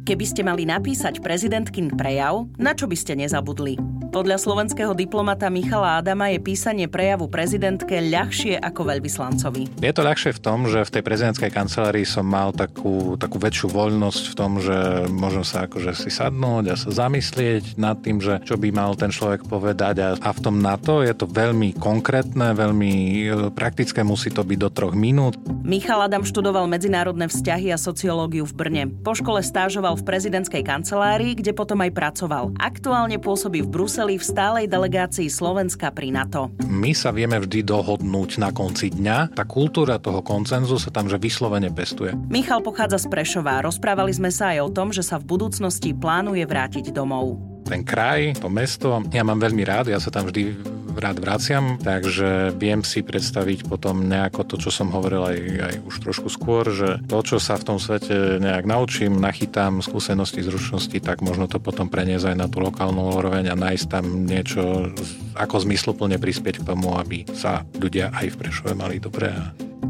Keby ste mali napísať prezidentkin prejav, na čo by ste nezabudli? Podľa slovenského diplomata Michala Adama je písanie prejavu prezidentke ľahšie ako veľvyslancovi. Je to ľahšie v tom, že v tej prezidentskej kancelárii som mal takú, takú väčšiu voľnosť v tom, že môžem sa akože si sadnúť a sa zamyslieť nad tým, že čo by mal ten človek povedať a, a v tom NATO je to veľmi konkrétne, veľmi e, praktické, musí to byť do troch minút. Michal Adam študoval medzinárodné vzťahy a sociológiu v Brne. Po škole stážoval v prezidentskej kancelárii, kde potom aj pracoval. Aktuálne pôsobí v Bruseli Bruseli v stálej delegácii Slovenska pri NATO. My sa vieme vždy dohodnúť na konci dňa. Tá kultúra toho koncenzu sa tam že vyslovene pestuje. Michal pochádza z Prešova. Rozprávali sme sa aj o tom, že sa v budúcnosti plánuje vrátiť domov ten kraj, to mesto. Ja mám veľmi rád, ja sa tam vždy rád vraciam, takže viem si predstaviť potom nejako to, čo som hovoril aj, aj už trošku skôr, že to, čo sa v tom svete nejak naučím, nachytám skúsenosti, zručnosti, tak možno to potom preniesť aj na tú lokálnu úroveň a nájsť tam niečo, ako zmysluplne prispieť k tomu, aby sa ľudia aj v Prešove mali dobre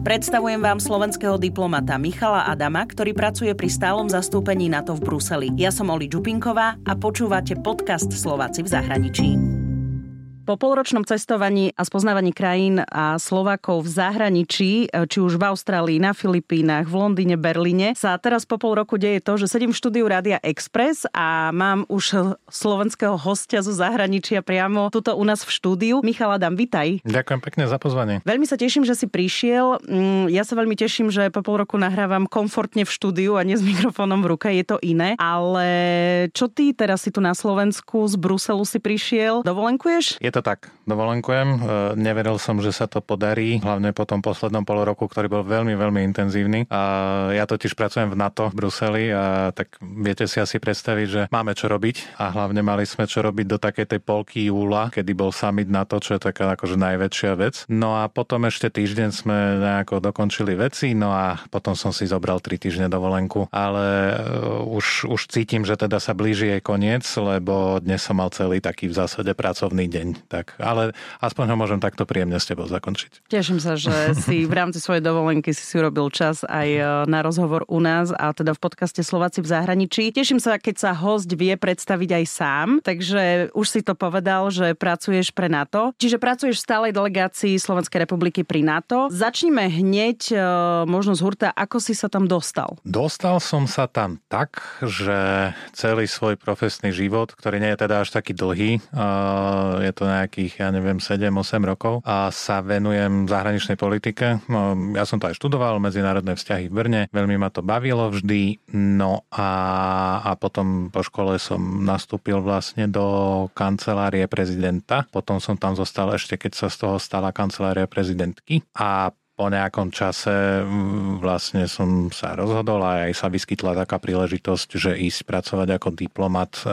Predstavujem vám slovenského diplomata Michala Adama, ktorý pracuje pri stálom zastúpení NATO v Bruseli. Ja som Oli Čupinková a počúvate podcast Slováci v zahraničí. Po polročnom cestovaní a spoznávaní krajín a Slovákov v zahraničí, e, či už v Austrálii, na Filipínach, v Londýne, Berlíne, sa teraz po pol roku deje to, že sedím v štúdiu Rádia Express a mám už slovenského hostia zo zahraničia priamo tuto u nás v štúdiu. Michal Adam, vitaj. Ďakujem pekne za pozvanie. Veľmi sa teším, že si prišiel. Mm, ja sa veľmi teším, že po pol roku nahrávam komfortne v štúdiu a nie s mikrofónom v ruke, je to iné. Ale čo ty teraz si tu na Slovensku, z Bruselu si prišiel? Dovolenkuješ? Je to to tak, dovolenkujem. E, neveril som, že sa to podarí, hlavne po tom poslednom pol roku, ktorý bol veľmi, veľmi intenzívny. A ja totiž pracujem v NATO v Bruseli a tak viete si asi predstaviť, že máme čo robiť a hlavne mali sme čo robiť do takej tej polky júla, kedy bol summit NATO, čo je taká akože najväčšia vec. No a potom ešte týždeň sme nejako dokončili veci, no a potom som si zobral tri týždne dovolenku, ale uh, už, už cítim, že teda sa blíži jej koniec, lebo dnes som mal celý taký v zásade pracovný deň tak, ale aspoň ho môžem takto príjemne s tebou zakončiť. Teším sa, že si v rámci svojej dovolenky si si urobil čas aj e, na rozhovor u nás a teda v podcaste Slováci v zahraničí. Teším sa, keď sa host vie predstaviť aj sám, takže už si to povedal, že pracuješ pre NATO. Čiže pracuješ v stálej delegácii Slovenskej republiky pri NATO. Začnime hneď e, možno z hurta, ako si sa tam dostal? Dostal som sa tam tak, že celý svoj profesný život, ktorý nie je teda až taký dlhý, je to nejakých, ja neviem, 7-8 rokov a sa venujem zahraničnej politike. No, ja som to aj študoval, medzinárodné vzťahy v Brne, veľmi ma to bavilo vždy, no a, a potom po škole som nastúpil vlastne do kancelárie prezidenta, potom som tam zostal ešte, keď sa z toho stala kancelária prezidentky. A po nejakom čase mm, vlastne som sa rozhodol a aj sa vyskytla taká príležitosť, že ísť pracovať ako diplomat e,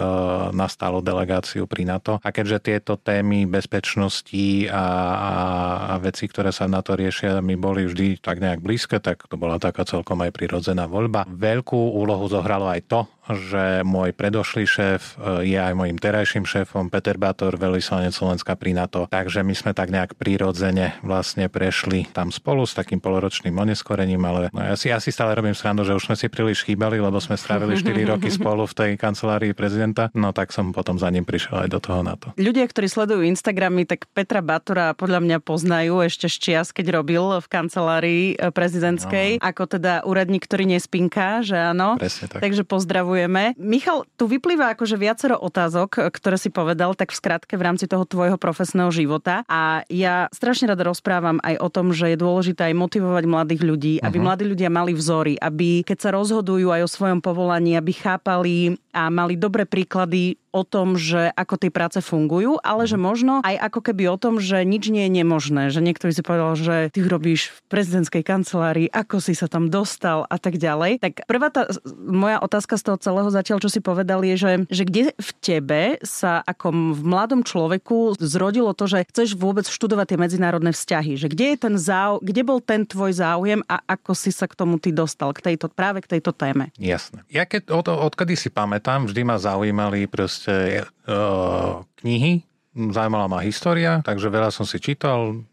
na stálu delegáciu pri NATO. A keďže tieto témy bezpečnosti a, a, veci, ktoré sa na to riešia, mi boli vždy tak nejak blízke, tak to bola taká celkom aj prirodzená voľba. Veľkú úlohu zohralo aj to, že môj predošlý šéf e, je aj môjim terajším šéfom Peter Bátor, veľvyslanec Slovenska pri NATO. Takže my sme tak nejak prirodzene vlastne prešli tam spolu s takým poloročným oneskorením, ale no ja, si, ja si stále robím srandu, že už sme si príliš chýbali, lebo sme strávili 4 roky spolu v tej kancelárii prezidenta. No tak som potom za ním prišiel aj do toho NATO. Ľudia, ktorí sledujú Instagramy, tak Petra Bátora podľa mňa poznajú ešte z čias, keď robil v kancelárii e, prezidentskej, no. ako teda úradník, ktorý nespinká, že áno. Presne tak. Takže pozdravujem ďakujeme. Michal, tu vyplýva akože viacero otázok, ktoré si povedal, tak v skratke v rámci toho tvojho profesného života. A ja strašne rada rozprávam aj o tom, že je dôležité aj motivovať mladých ľudí, aby uh-huh. mladí ľudia mali vzory, aby keď sa rozhodujú aj o svojom povolaní, aby chápali a mali dobré príklady o tom, že ako tie práce fungujú, ale že možno aj ako keby o tom, že nič nie je nemožné. Že niekto by si povedal, že ty robíš v prezidentskej kancelárii, ako si sa tam dostal a tak ďalej. Tak prvá tá moja otázka z toho celého zatiaľ, čo si povedal, je, že, že kde v tebe sa ako v mladom človeku zrodilo to, že chceš vôbec študovať tie medzinárodné vzťahy. Že kde, je ten záu, kde bol ten tvoj záujem a ako si sa k tomu ty dostal, k tejto, práve k tejto téme? Jasné. Ja keď, od, odkedy si pamätám, vždy ma zaujímali proste uh, knihy, zaujímala ma história, takže veľa som si čítal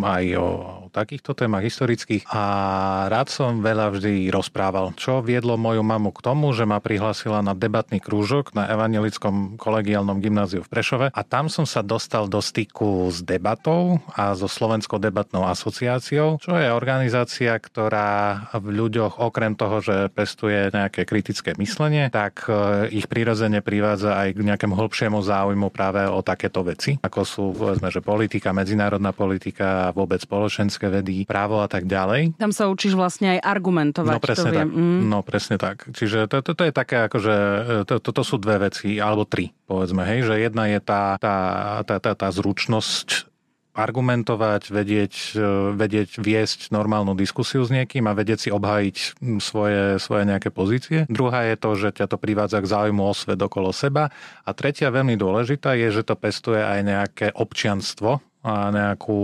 aj o takýchto témach historických a rád som veľa vždy rozprával, čo viedlo moju mamu k tomu, že ma prihlasila na debatný krúžok na Evangelickom kolegiálnom gymnáziu v Prešove a tam som sa dostal do styku s debatou a so Slovenskou debatnou asociáciou, čo je organizácia, ktorá v ľuďoch okrem toho, že pestuje nejaké kritické myslenie, tak e, ich prirodzene privádza aj k nejakému hĺbšiemu záujmu práve o takéto veci, ako sú povedzme, že politika, medzinárodná politika, vôbec spoločenské vedy, právo a tak ďalej. Tam sa učíš vlastne aj argumentovať. No presne to tak. Mm. No presne tak. Čiže to, to, to je také akože, to, to, to sú dve veci, alebo tri, povedzme, hej, že jedna je tá, tá, tá, tá, tá zručnosť argumentovať, vedieť, e, vedieť viesť normálnu diskusiu s niekým a vedieť si obhájiť svoje, svoje nejaké pozície. Druhá je to, že ťa to privádza k záujmu o svet okolo seba. A tretia veľmi dôležitá je, že to pestuje aj nejaké občianstvo a nejakú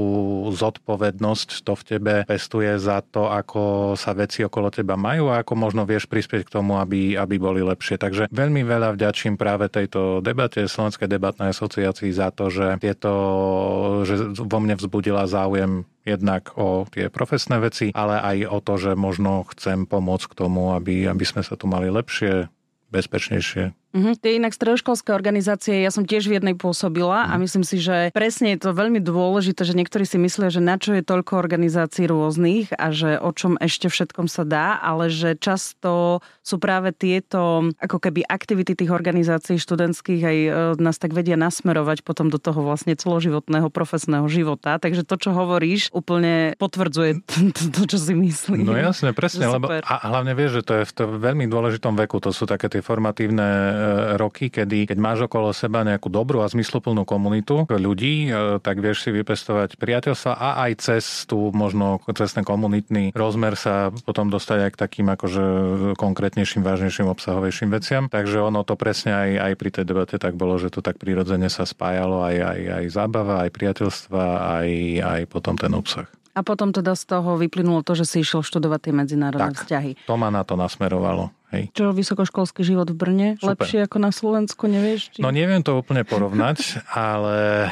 zodpovednosť to v tebe pestuje za to, ako sa veci okolo teba majú a ako možno vieš prispieť k tomu, aby, aby boli lepšie. Takže veľmi veľa vďačím práve tejto debate Slovenskej debatnej asociácii za to, že, tieto, že vo mne vzbudila záujem jednak o tie profesné veci, ale aj o to, že možno chcem pomôcť k tomu, aby, aby sme sa tu mali lepšie, bezpečnejšie Uh-huh. Tie inak stredoškolské organizácie, ja som tiež v jednej pôsobila uh-huh. a myslím si, že presne je to veľmi dôležité, že niektorí si myslia, že na čo je toľko organizácií rôznych a že o čom ešte všetkom sa dá, ale že často sú práve tieto ako keby aktivity tých organizácií študentských aj e, nás tak vedia nasmerovať potom do toho vlastne celoživotného profesného života. Takže to, čo hovoríš, úplne potvrdzuje to, čo si myslíš. No jasne, presne, lebo a hlavne vieš, že to je v veľmi dôležitom veku, to sú také tie formatívne roky, kedy keď máš okolo seba nejakú dobrú a zmysluplnú komunitu ľudí, e, tak vieš si vypestovať priateľstva a aj cez tú možno cez ten komunitný rozmer sa potom dostať aj k takým akože konkrétnejším, vážnejším, obsahovejším veciam. Takže ono to presne aj, aj pri tej debate tak bolo, že to tak prirodzene sa spájalo aj, aj, aj zábava, aj priateľstva, aj, aj potom ten obsah. A potom teda z toho vyplynulo to, že si išiel študovať tie medzinárodné tak, vzťahy. To ma na to nasmerovalo. Hej. Čo vysokoškolský život v Brne? Super. Lepšie ako na Slovensku, nevieš? Či... No neviem to úplne porovnať, ale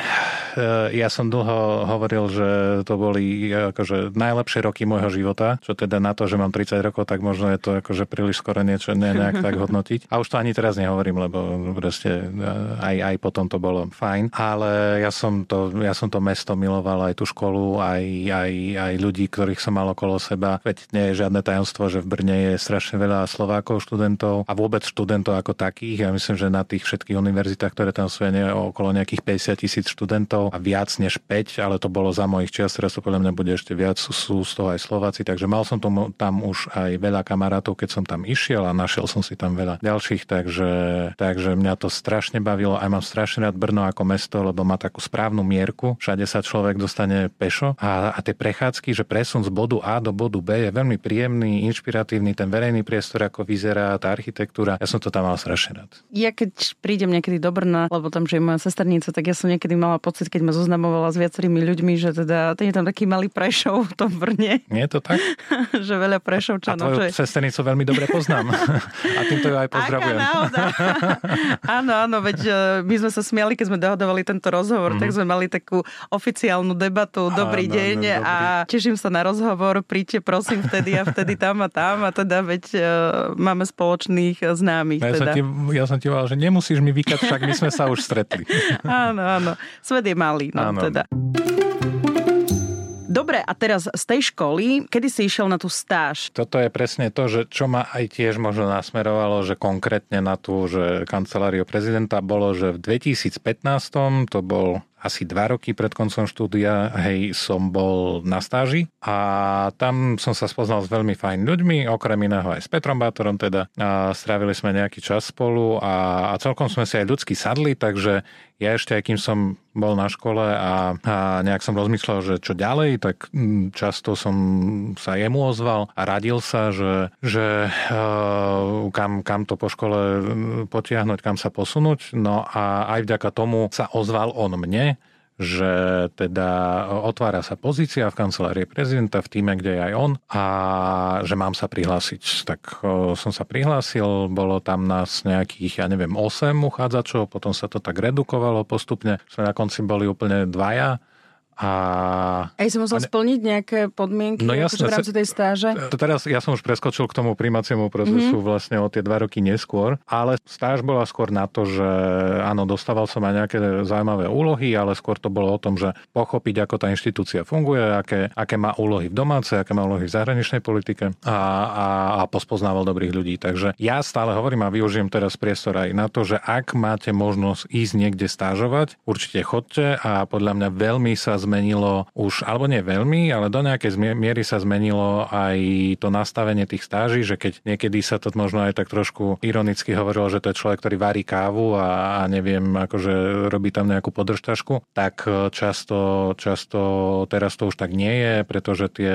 e, ja som dlho hovoril, že to boli akože najlepšie roky môjho života, čo teda na to, že mám 30 rokov, tak možno je to akože príliš skoro niečo ne, nejak tak hodnotiť. A už to ani teraz nehovorím, lebo proste e, aj, aj potom to bolo fajn. Ale ja som to, ja som to mesto miloval, aj tú školu, aj, aj, aj ľudí, ktorých som mal okolo seba. Veď nie je žiadne tajomstvo, že v Brne je strašne veľa Slovákov Slovákov, študentov a vôbec študentov ako takých. Ja myslím, že na tých všetkých univerzitách, ktoré tam sú, je okolo nejakých 50 tisíc študentov a viac než 5, ale to bolo za mojich čias, teraz to podľa mňa bude ešte viac, sú, z toho aj Slováci, takže mal som tomu, tam už aj veľa kamarátov, keď som tam išiel a našiel som si tam veľa ďalších, takže, takže mňa to strašne bavilo. Aj mám strašne rád Brno ako mesto, lebo má takú správnu mierku. Všade sa človek dostane pešo a, a tie prechádzky, že presun z bodu A do bodu B je veľmi príjemný, inšpiratívny, ten verejný priestor ako vyzerá tá architektúra. Ja som to tam mal strašne rád. Ja keď prídem niekedy do Brna, lebo tam, že je moja sesternica, tak ja som niekedy mala pocit, keď ma zoznamovala s viacerými ľuďmi, že teda ten je tam taký malý Prešov v tom Brne. Nie je to tak? že veľa Prešovčanov. A tvoju že... sesternicu veľmi dobre poznám. a týmto ju aj pozdravujem. áno, áno, veď e, my sme sa smiali, keď sme dohodovali tento rozhovor, mm-hmm. tak sme mali takú oficiálnu debatu. Dobrý áno, deň no, a teším sa na rozhovor. Príďte prosím vtedy a vtedy tam a tam a teda veď e, máme spoločných známych. Ja, teda. som ti, ja som ti povedal, že nemusíš mi vykať, však my sme sa už stretli. áno, áno. Svet je malý, no áno. teda. Dobre, a teraz z tej školy, kedy si išiel na tú stáž? Toto je presne to, že čo ma aj tiež možno nasmerovalo, že konkrétne na tú, že kanceláriu prezidenta bolo, že v 2015 to bol asi dva roky pred koncom štúdia, hej, som bol na stáži a tam som sa spoznal s veľmi fajn ľuďmi, okrem iného aj s Petrom Bátorom teda. A strávili sme nejaký čas spolu a, a celkom sme si aj ľudsky sadli, takže ja ešte, aj kým som bol na škole a, a nejak som rozmýšľal, že čo ďalej, tak mm, často som sa jemu ozval a radil sa, že, že uh, kam, kam to po škole mm, potiahnuť, kam sa posunúť. No a aj vďaka tomu sa ozval on mne, že teda otvára sa pozícia v kancelárii prezidenta v týme, kde je aj on a že mám sa prihlásiť. Tak som sa prihlásil, bolo tam nás nejakých, ja neviem, 8 uchádzačov, potom sa to tak redukovalo postupne. Sme na konci boli úplne dvaja A... Aj si musel a... splniť nejaké podmienky no, akože jasne, v rámci tej stáže? To teraz ja som už preskočil k tomu primaciemu procesu mm-hmm. vlastne o tie dva roky neskôr, ale stáž bola skôr na to, že áno, dostával som aj nejaké zaujímavé úlohy, ale skôr to bolo o tom, že pochopiť, ako tá inštitúcia funguje, aké, aké má úlohy v domácej, aké má úlohy v zahraničnej politike a, a, a pospoznával dobrých ľudí. Takže ja stále hovorím a využijem teraz priestor aj na to, že ak máte možnosť ísť niekde stážovať, určite chodte a podľa mňa veľmi sa zmenilo už, alebo nie veľmi, ale do nejakej miery sa zmenilo aj to nastavenie tých stáží, že keď niekedy sa to možno aj tak trošku ironicky hovorilo, že to je človek, ktorý varí kávu a, a neviem, akože robí tam nejakú podržtašku, tak e, často, často teraz to už tak nie je, pretože tie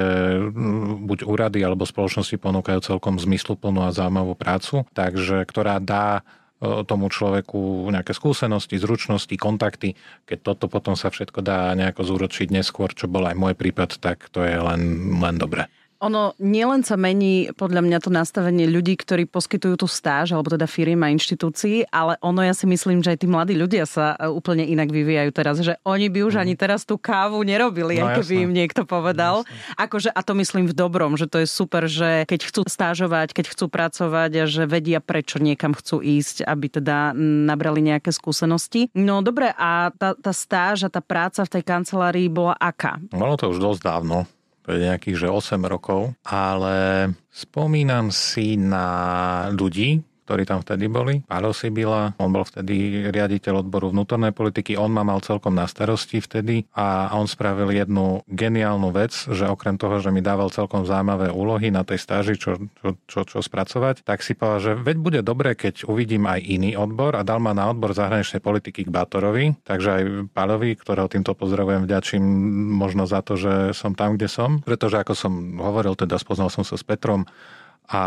buď úrady alebo spoločnosti ponúkajú celkom zmysluplnú a zaujímavú prácu, takže ktorá dá tomu človeku nejaké skúsenosti, zručnosti, kontakty. Keď toto potom sa všetko dá nejako zúročiť neskôr, čo bol aj môj prípad, tak to je len, len dobre. Ono nielen sa mení podľa mňa to nastavenie ľudí, ktorí poskytujú tú stáž, alebo teda firiem a inštitúcií, ale ono ja si myslím, že aj tí mladí ľudia sa e, úplne inak vyvíjajú teraz, že oni by už mm. ani teraz tú kávu nerobili, no, aj keby jasné. im niekto povedal. No, akože, a to myslím v dobrom, že to je super, že keď chcú stážovať, keď chcú pracovať a že vedia, prečo niekam chcú ísť, aby teda nabrali nejaké skúsenosti. No dobre, a tá, tá stáž a tá práca v tej kancelárii bola aká? Bolo to už dosť dávno nejakých že 8 rokov, ale spomínam si na ľudí, ktorí tam vtedy boli. Pálo Sibila, on bol vtedy riaditeľ odboru vnútornej politiky, on ma mal celkom na starosti vtedy a on spravil jednu geniálnu vec, že okrem toho, že mi dával celkom zaujímavé úlohy na tej stáži, čo, čo, čo, čo spracovať, tak si povedal, že veď bude dobré, keď uvidím aj iný odbor a dal ma na odbor zahraničnej politiky k Bátorovi, takže aj Pálovi, ktorého týmto pozdravujem, vďačím možno za to, že som tam, kde som, pretože ako som hovoril, teda spoznal som sa s Petrom, a,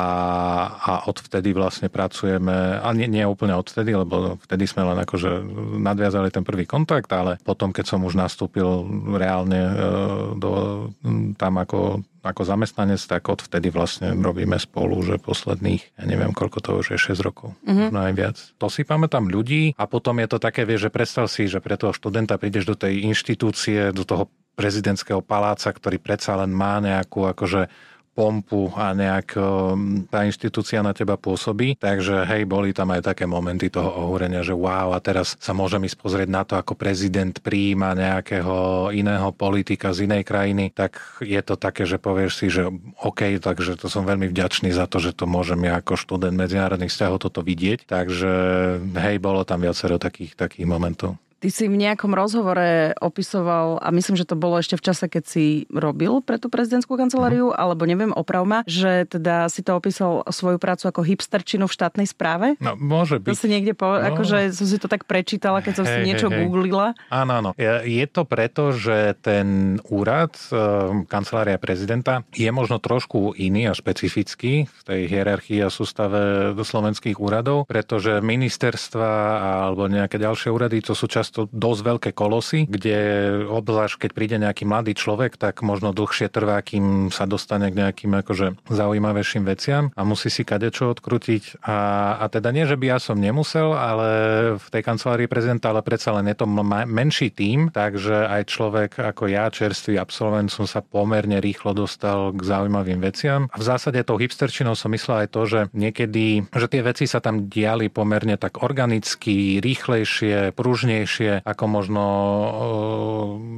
a odvtedy vlastne pracujeme, a nie, nie úplne odvtedy, lebo vtedy sme len akože nadviazali ten prvý kontakt, ale potom, keď som už nastúpil reálne e, do, tam ako, ako zamestnanec, tak odvtedy vlastne robíme spolu, že posledných, ja neviem, koľko to už je, 6 rokov, mm-hmm. možno aj viac. To si pamätám ľudí a potom je to také, vieš, že predstav si, že pre toho študenta prídeš do tej inštitúcie, do toho prezidentského paláca, ktorý predsa len má nejakú akože pompu a nejak tá inštitúcia na teba pôsobí. Takže hej, boli tam aj také momenty toho ohúrenia, že wow, a teraz sa môžem ísť pozrieť na to, ako prezident príjma nejakého iného politika z inej krajiny, tak je to také, že povieš si, že OK, takže to som veľmi vďačný za to, že to môžem ja ako študent medzinárodných vzťahov toto vidieť. Takže hej, bolo tam viacero takých, takých momentov. Ty si v nejakom rozhovore opisoval, a myslím, že to bolo ešte v čase, keď si robil pre tú prezidentskú kanceláriu, uh-huh. alebo neviem, opravma, že teda si to opísal svoju prácu ako hipsterčinu v štátnej správe? No, môže byť. To si niekde po... No. Akože som si to tak prečítala, keď som hey, si niečo hey, googlila. Áno, áno. Je to preto, že ten úrad, ehm, kancelária prezidenta, je možno trošku iný a špecifický v tej hierarchii a sústave slovenských úradov, pretože ministerstva alebo nejaké ďalšie úrady, to sú často často dosť veľké kolosy, kde obzvlášť keď príde nejaký mladý človek, tak možno dlhšie trvá, kým sa dostane k nejakým akože zaujímavejším veciam a musí si kadečo odkrutiť. A, a teda nie, že by ja som nemusel, ale v tej kancelárii prezidenta, ale predsa len je to menší tým, takže aj človek ako ja, čerstvý absolvent, som sa pomerne rýchlo dostal k zaujímavým veciam. A v zásade tou hipsterčinou som myslel aj to, že niekedy, že tie veci sa tam diali pomerne tak organicky, rýchlejšie, pružnejšie lepšie, ako možno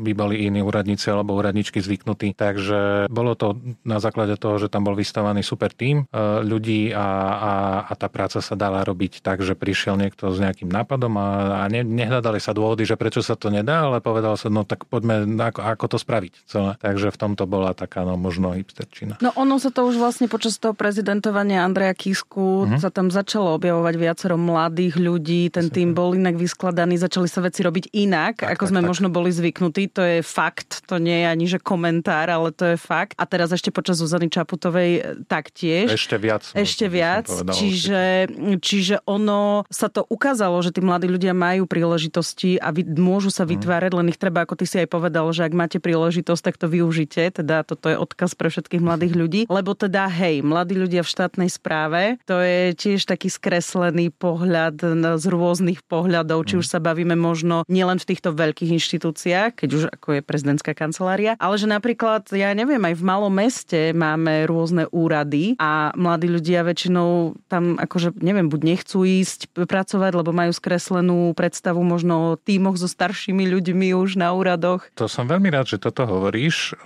by boli iní úradníci alebo úradničky zvyknutí. Takže bolo to na základe toho, že tam bol vystavaný super tým ľudí a, a, a tá práca sa dala robiť tak, že prišiel niekto s nejakým nápadom a, a ne, nehľadali sa dôvody, že prečo sa to nedá, ale povedal sa, no tak poďme, ako, ako to spraviť celé. Takže v tomto bola taká no, možno hipsterčina. No ono sa to už vlastne počas toho prezidentovania Andreja Kisku uh-huh. sa tam začalo objavovať viacero mladých ľudí, ten tým bol inak vyskladaný, začali sa veci robiť inak, tak, ako tak, sme tak. možno boli zvyknutí. To je fakt, to nie je ani že komentár, ale to je fakt. A teraz ešte počas Zuzany Čaputovej e, taktiež. Ešte viac. Ešte viac. čiže, čiže ono sa to ukázalo, že tí mladí ľudia majú príležitosti a vy, môžu sa mhm. vytvárať, len ich treba, ako ty si aj povedal, že ak máte príležitosť, tak to využite. Teda toto je odkaz pre všetkých mladých ľudí. Lebo teda, hej, mladí ľudia v štátnej správe, to je tiež taký skreslený pohľad z rôznych pohľadov, či už sa bavíme možno možno nielen v týchto veľkých inštitúciách, keď už ako je prezidentská kancelária, ale že napríklad, ja neviem, aj v malom meste máme rôzne úrady a mladí ľudia väčšinou tam akože, neviem, buď nechcú ísť pracovať, lebo majú skreslenú predstavu možno o tímoch so staršími ľuďmi už na úradoch. To som veľmi rád, že toto hovoríš,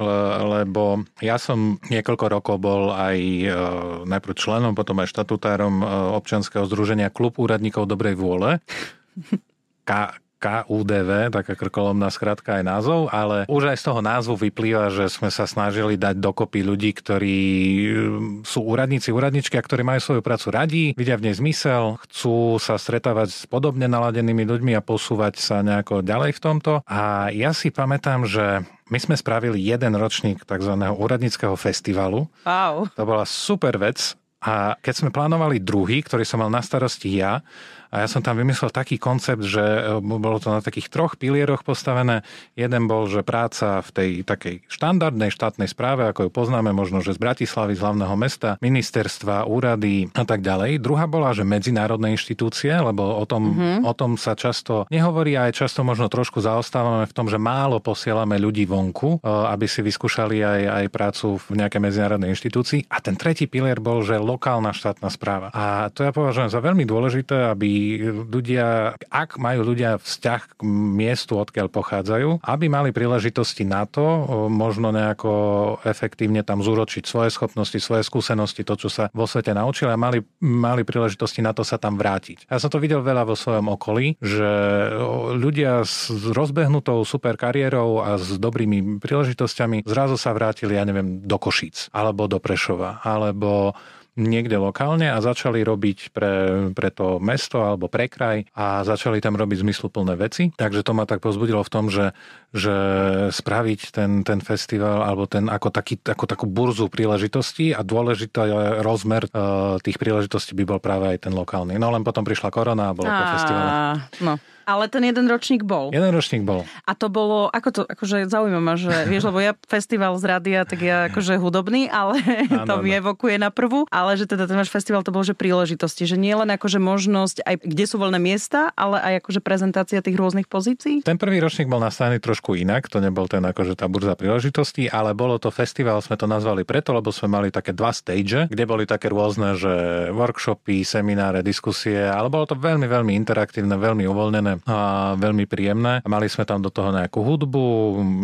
lebo ja som niekoľko rokov bol aj e, najprv členom, potom aj štatutárom e, občanského združenia Klub úradníkov dobrej vôle. K, KUDV, taká krkolomná skratka aj názov, ale už aj z toho názvu vyplýva, že sme sa snažili dať dokopy ľudí, ktorí um, sú úradníci, úradničky a ktorí majú svoju prácu radi, vidia v nej zmysel, chcú sa stretávať s podobne naladenými ľuďmi a posúvať sa nejako ďalej v tomto. A ja si pamätám, že my sme spravili jeden ročník tzv. úradníckého festivalu. Wow. To bola super vec. A keď sme plánovali druhý, ktorý som mal na starosti ja, a ja som tam vymyslel taký koncept, že e, bolo to na takých troch pilieroch postavené. Jeden bol, že práca v tej takej štandardnej štátnej správe, ako ju poznáme možno, že z Bratislavy, z hlavného mesta, ministerstva, úrady a tak ďalej. Druhá bola, že medzinárodné inštitúcie, lebo o tom, mm-hmm. o tom sa často nehovorí a aj často možno trošku zaostávame v tom, že málo posielame ľudí vonku, e, aby si vyskúšali aj, aj prácu v nejakej medzinárodnej inštitúcii. A ten tretí pilier bol, že lokálna štátna správa. A to ja považujem za veľmi dôležité, aby ľudia, ak majú ľudia vzťah k miestu, odkiaľ pochádzajú, aby mali príležitosti na to, možno nejako efektívne tam zúročiť svoje schopnosti, svoje skúsenosti, to, čo sa vo svete naučili a mali, mali príležitosti na to sa tam vrátiť. Ja som to videl veľa vo svojom okolí, že ľudia s rozbehnutou super kariérou a s dobrými príležitosťami zrazu sa vrátili, ja neviem, do Košíc, alebo do Prešova, alebo niekde lokálne a začali robiť pre, pre to mesto alebo pre kraj a začali tam robiť zmysluplné veci. Takže to ma tak pozbudilo v tom, že, že spraviť ten, ten festival alebo ten ako, taký, ako takú burzu príležitostí a dôležitý rozmer uh, tých príležitostí by bol práve aj ten lokálny. No len potom prišla korona a bolo to festival. No. Ale ten jeden ročník bol. Jeden ročník bol. A to bolo, ako to, akože zaujíma ma, že vieš, lebo ja festival z rádia, tak ja akože hudobný, ale ano, to mi evokuje na prvú, ale že teda ten váš festival to bol, že príležitosti, že nie len akože možnosť, aj kde sú voľné miesta, ale aj akože prezentácia tých rôznych pozícií. Ten prvý ročník bol nastavený trošku inak, to nebol ten akože tá burza príležitostí, ale bolo to festival, sme to nazvali preto, lebo sme mali také dva stage, kde boli také rôzne, že workshopy, semináre, diskusie, ale bolo to veľmi, veľmi interaktívne, veľmi uvoľnené a veľmi príjemné. Mali sme tam do toho nejakú hudbu,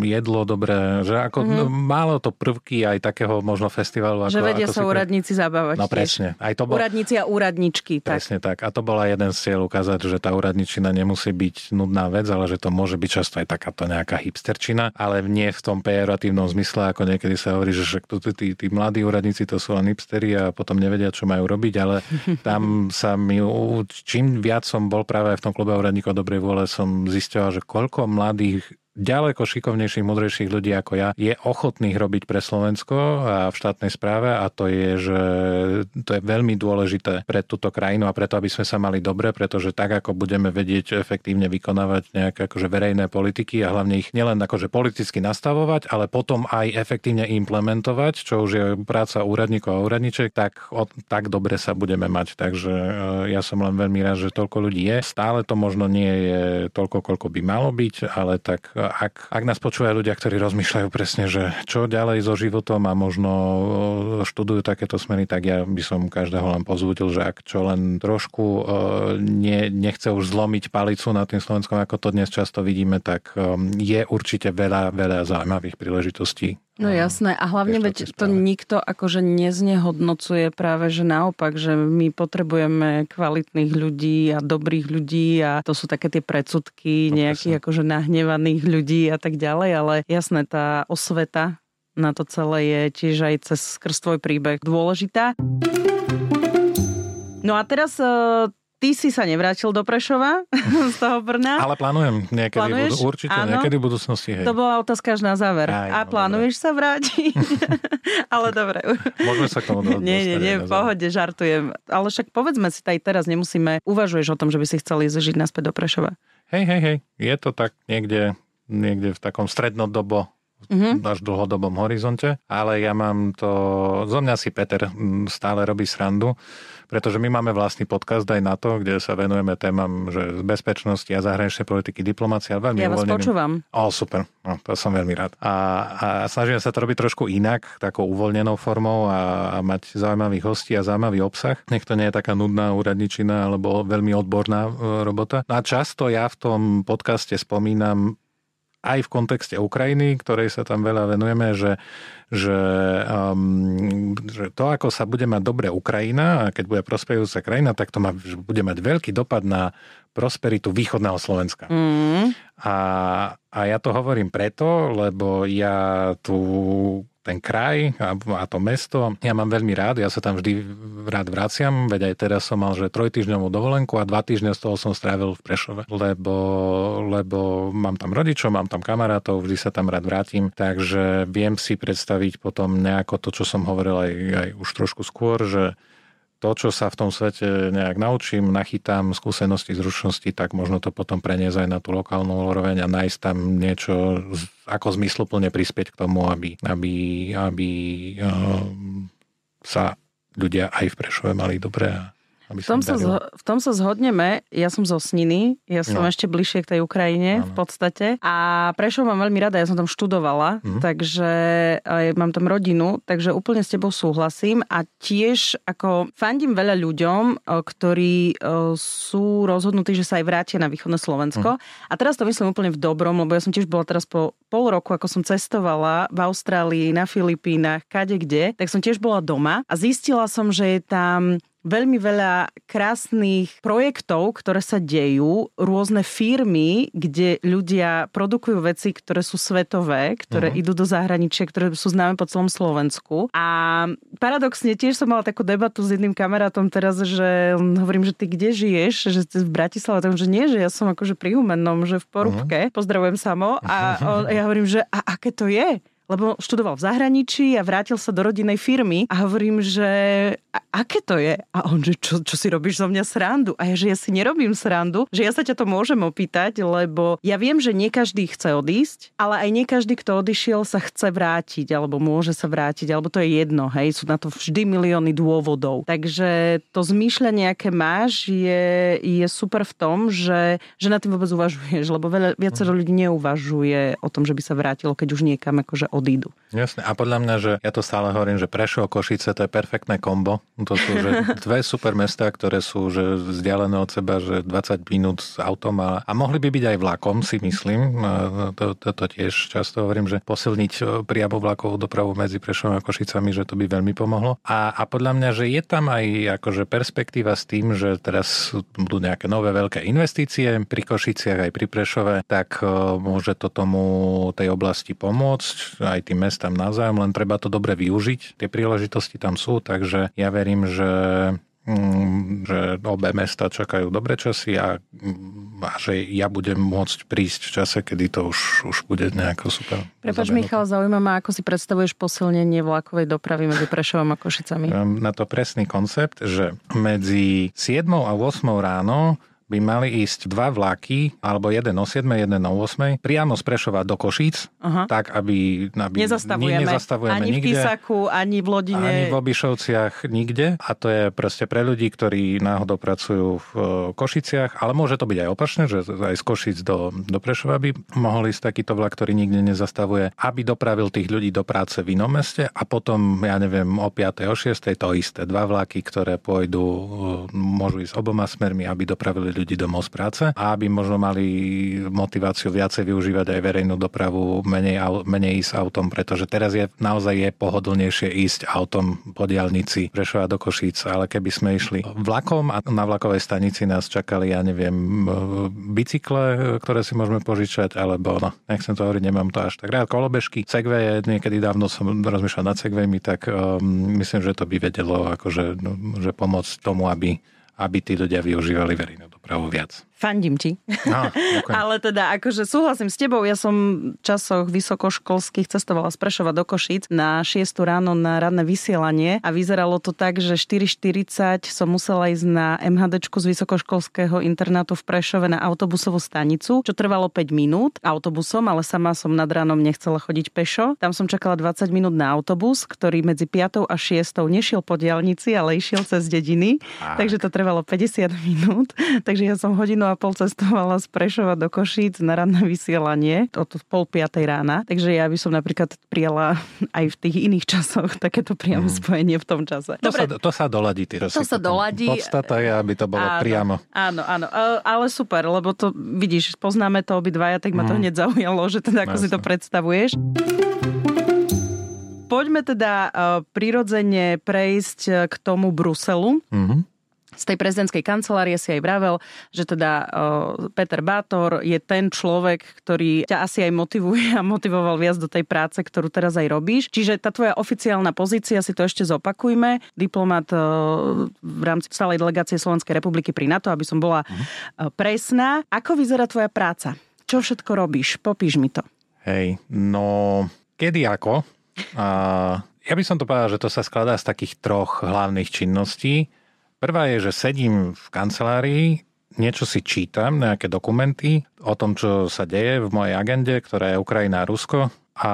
jedlo dobré, že ako mm-hmm. málo to prvky aj takého možno festivalu. Ako, že vedia ako sa si... úradníci zabávať. No presne. Aj to bol... Úradníci a úradničky. Tak. Presne tak. A to bola jeden z cieľ ukázať, že tá úradničina nemusí byť nudná vec, ale že to môže byť často aj takáto nejaká hipsterčina, ale nie v tom pejoratívnom zmysle, ako niekedy sa hovorí, že však tí, tí mladí úradníci to sú len hipstery a potom nevedia, čo majú robiť, ale tam sa mi, čím viac som bol práve v tom klube úradníkov dobrej vôle, som zistila, že koľko mladých ďaleko šikovnejších, modrejších ľudí ako ja je ochotných robiť pre Slovensko a v štátnej správe a to je, že to je veľmi dôležité pre túto krajinu a preto, aby sme sa mali dobre, pretože tak, ako budeme vedieť efektívne vykonávať nejaké akože verejné politiky a hlavne ich nielen akože politicky nastavovať, ale potom aj efektívne implementovať, čo už je práca úradníkov a úradniček, tak, o, tak dobre sa budeme mať. Takže e, ja som len veľmi rád, že toľko ľudí je. Stále to možno nie je toľko, koľko by malo byť, ale tak ak, ak nás počúvajú ľudia, ktorí rozmýšľajú presne, že čo ďalej so životom a možno študujú takéto smery, tak ja by som každého len pozbudil, že ak čo len trošku nie, nechce už zlomiť palicu na tým Slovenskom, ako to dnes často vidíme, tak je určite veľa, veľa zaujímavých príležitostí No jasné, a hlavne veď to nikto akože neznehodnocuje práve, že naopak, že my potrebujeme kvalitných ľudí a dobrých ľudí a to sú také tie predsudky no, nejakých akože nahnevaných ľudí a tak ďalej, ale jasné, tá osveta na to celé je tiež aj cez skrz tvoj príbeh dôležitá. No a teraz ty si sa nevrátil do Prešova z toho Brna. Ale plánujem niekedy, Plánuješ? Určite Áno. niekedy v budúcnosti. Hej. To bola otázka až na záver. Aj, a no, plánuješ dobre. sa vrátiť? Ale dobre. Môžeme sa k tomu dostať. Nie, nie, nie, v pohode, žartujem. Ale však povedzme si aj teraz, nemusíme, uvažuješ o tom, že by si chcel ísť žiť naspäť do Prešova? Hej, hej, hej, je to tak niekde, niekde v takom strednodobo mm-hmm. až v dlhodobom horizonte, ale ja mám to, zo mňa si Peter stále robí srandu, pretože my máme vlastný podcast aj na to, kde sa venujeme témam že z bezpečnosti a zahraničnej politiky, diplomácia. Veľmi ja vás počúvam. O, super, no, to som veľmi rád. A, a snažíme sa to robiť trošku inak, takou uvoľnenou formou a, a mať zaujímavých hostí a zaujímavý obsah. Nech to nie je taká nudná úradničina alebo veľmi odborná e, robota. No a často ja v tom podcaste spomínam aj v kontexte Ukrajiny, ktorej sa tam veľa venujeme, že, že, um, že to, ako sa bude mať dobre Ukrajina a keď bude prospejúca krajina, tak to má, bude mať veľký dopad na prosperitu východného Slovenska. Mm. A, a ja to hovorím preto, lebo ja tu ten kraj a, a to mesto. Ja mám veľmi rád, ja sa tam vždy rád vraciam, veď aj teraz som mal, že trojtyžňovú dovolenku a dva týždne z toho som strávil v Prešove, lebo, lebo mám tam rodičov, mám tam kamarátov, vždy sa tam rád vrátim, takže viem si predstaviť potom nejako to, čo som hovoril aj, aj už trošku skôr, že to, čo sa v tom svete nejak naučím, nachytám skúsenosti, zručnosti, tak možno to potom preniesť aj na tú lokálnu úroveň a nájsť tam niečo ako zmysluplne prispieť k tomu, aby, aby, aby um, sa ľudia aj v Prešove mali dobre a v tom, sa zho- v tom sa zhodneme. Ja som zo Sniny, ja som no. ešte bližšie k tej Ukrajine ano. v podstate. A Prešov mám veľmi rada, ja som tam študovala, mm. takže aj mám tam rodinu, takže úplne s tebou súhlasím. A tiež ako fandím veľa ľuďom, ktorí sú rozhodnutí, že sa aj vrátia na východné Slovensko. Mm. A teraz to myslím úplne v dobrom, lebo ja som tiež bola teraz po pol roku, ako som cestovala v Austrálii, na Filipínach, kade kde, tak som tiež bola doma a zistila som, že je tam veľmi veľa krásnych projektov, ktoré sa dejú, rôzne firmy, kde ľudia produkujú veci, ktoré sú svetové, ktoré uh-huh. idú do zahraničia, ktoré sú známe po celom Slovensku. A paradoxne tiež som mala takú debatu s jedným kamarátom teraz, že hovorím, že ty kde žiješ, že v Bratislave, takže nie, že ja som akože pri Humennom, že v Porúbke, uh-huh. pozdravujem samo a on, ja hovorím, že a aké to je? Lebo študoval v zahraničí a vrátil sa do rodinnej firmy a hovorím, že a, aké to je? A on, že čo, čo si robíš zo mňa srandu? A ja, že ja si nerobím srandu, že ja sa ťa to môžem opýtať, lebo ja viem, že nie každý chce odísť, ale aj nie každý, kto odišiel, sa chce vrátiť, alebo môže sa vrátiť, alebo to je jedno, hej, sú na to vždy milióny dôvodov. Takže to zmýšľanie, aké máš, je, je super v tom, že, že na tým vôbec uvažuješ, lebo veľa, viacero mhm. ľudí neuvažuje o tom, že by sa vrátilo, keď už niekam akože odídu. Jasne. A podľa mňa, že ja to stále hovorím, že Prešov, Košice, to je perfektné kombo. To sú že dve super mesta, ktoré sú že vzdialené od seba, že 20 minút s autom a, a mohli by byť aj vlakom, si myslím. To, to, to tiež často hovorím, že posilniť e, priamo vlakovú dopravu medzi Prešovom a Košicami, že to by veľmi pomohlo. A, a podľa mňa, že je tam aj akože perspektíva s tým, že teraz budú nejaké nové veľké investície pri Košiciach aj pri Prešove, tak e, môže to tomu tej oblasti pomôcť aj tým mestám navzájom, len treba to dobre využiť. Tie príležitosti tam sú, takže ja verím, že mm, že obe mesta čakajú dobre časy a, a že ja budem môcť prísť v čase, kedy to už, už bude nejako super. Prepač Michal, zaujíma ma, ako si predstavuješ posilnenie vlakovej dopravy medzi Prešovom a Košicami. Mám na to presný koncept, že medzi 7 a 8 ráno by mali ísť dva vlaky, alebo jeden o 7, jeden o 8, priamo z Prešova do Košíc, uh-huh. tak aby, aby nezastavujeme, nezastavujeme ani nikde, v Pisaku, ani v Lodine. Ani v Obišovciach, nikde. A to je proste pre ľudí, ktorí náhodou pracujú v e, Košiciach, ale môže to byť aj opačne, že aj z Košic do, do Prešova by mohol ísť takýto vlak, ktorý nikde nezastavuje, aby dopravil tých ľudí do práce v inom meste a potom, ja neviem, o 5. o 6. to isté. Dva vlaky, ktoré pôjdu, e, môžu ísť oboma smermi, aby dopravili ľudí domov z práce a aby možno mali motiváciu viacej využívať aj verejnú dopravu, menej, menej ísť autom, pretože teraz je naozaj je pohodlnejšie ísť autom po diálnici Prešova do Košíc, ale keby sme išli vlakom a na vlakovej stanici nás čakali, ja neviem, bicykle, ktoré si môžeme požičať, alebo no, nechcem to hovoriť, nemám to až tak rád, kolobežky, segveje, niekedy dávno som rozmýšľal nad segvejmi, tak um, myslím, že to by vedelo akože, no, že pomôcť tomu, aby aby tí ľudia využívali verejnú dopravu viac. Fandím ti. No, Ale teda akože súhlasím s tebou, ja som v časoch vysokoškolských cestovala z Prešova do Košic na 6 ráno na radné vysielanie a vyzeralo to tak, že 4.40 som musela ísť na MHDčku z vysokoškolského internátu v Prešove na autobusovú stanicu, čo trvalo 5 minút autobusom, ale sama som nad ránom nechcela chodiť pešo. Tam som čakala 20 minút na autobus, ktorý medzi 5 a 6 nešiel po diálnici, ale išiel cez dediny, takže to trvalo 50 minút. Takže ja som hodinu a pol cestovala z Prešova do Košíc na ranné vysielanie od pol piatej rána. Takže ja by som napríklad prijala aj v tých iných časoch takéto priame mm. spojenie v tom čase. To, sa, to sa doladí. Ty, to sa doladí. Podstata je, aby to bolo áno, priamo. Áno, áno. E, ale super, lebo to vidíš, poznáme to obidvaja, tak ma to mm. hneď zaujalo, že teda ako Jasne. si to predstavuješ. Poďme teda uh, prirodzene prejsť e, k tomu Bruselu. Mm-hmm z tej prezidentskej kancelárie si aj vravel, že teda Peter Bátor je ten človek, ktorý ťa asi aj motivuje a motivoval viac do tej práce, ktorú teraz aj robíš. Čiže tá tvoja oficiálna pozícia, si to ešte zopakujme, diplomat v rámci stálej delegácie Slovenskej republiky pri NATO, aby som bola uh-huh. presná. Ako vyzerá tvoja práca? Čo všetko robíš? Popíš mi to. Hej, no kedy ako? A ja by som to povedal, že to sa skladá z takých troch hlavných činností. Prvá je, že sedím v kancelárii, niečo si čítam, nejaké dokumenty o tom, čo sa deje v mojej agende, ktorá je Ukrajina a Rusko a,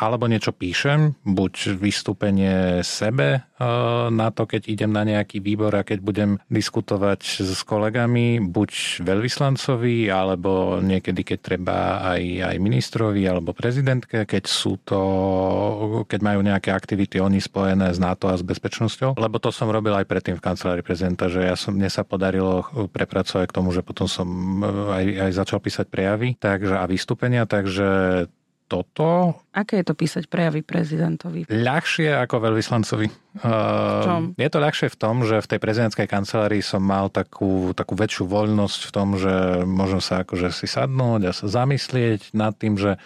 alebo niečo píšem, buď vystúpenie sebe e, na to, keď idem na nejaký výbor a keď budem diskutovať s kolegami, buď veľvyslancovi, alebo niekedy, keď treba aj, aj ministrovi alebo prezidentke, keď sú to, keď majú nejaké aktivity oni spojené s NATO a s bezpečnosťou. Lebo to som robil aj predtým v kancelárii prezidenta, že ja som, mne sa podarilo prepracovať k tomu, že potom som aj, aj začal písať prejavy takže, a vystúpenia, takže toto... Aké je to písať prejavy prezidentovi? Ľahšie ako veľvyslancovi. Uh, je to ľahšie v tom, že v tej prezidentskej kancelárii som mal takú, takú väčšiu voľnosť v tom, že môžem sa akože si sadnúť a sa zamyslieť nad tým, že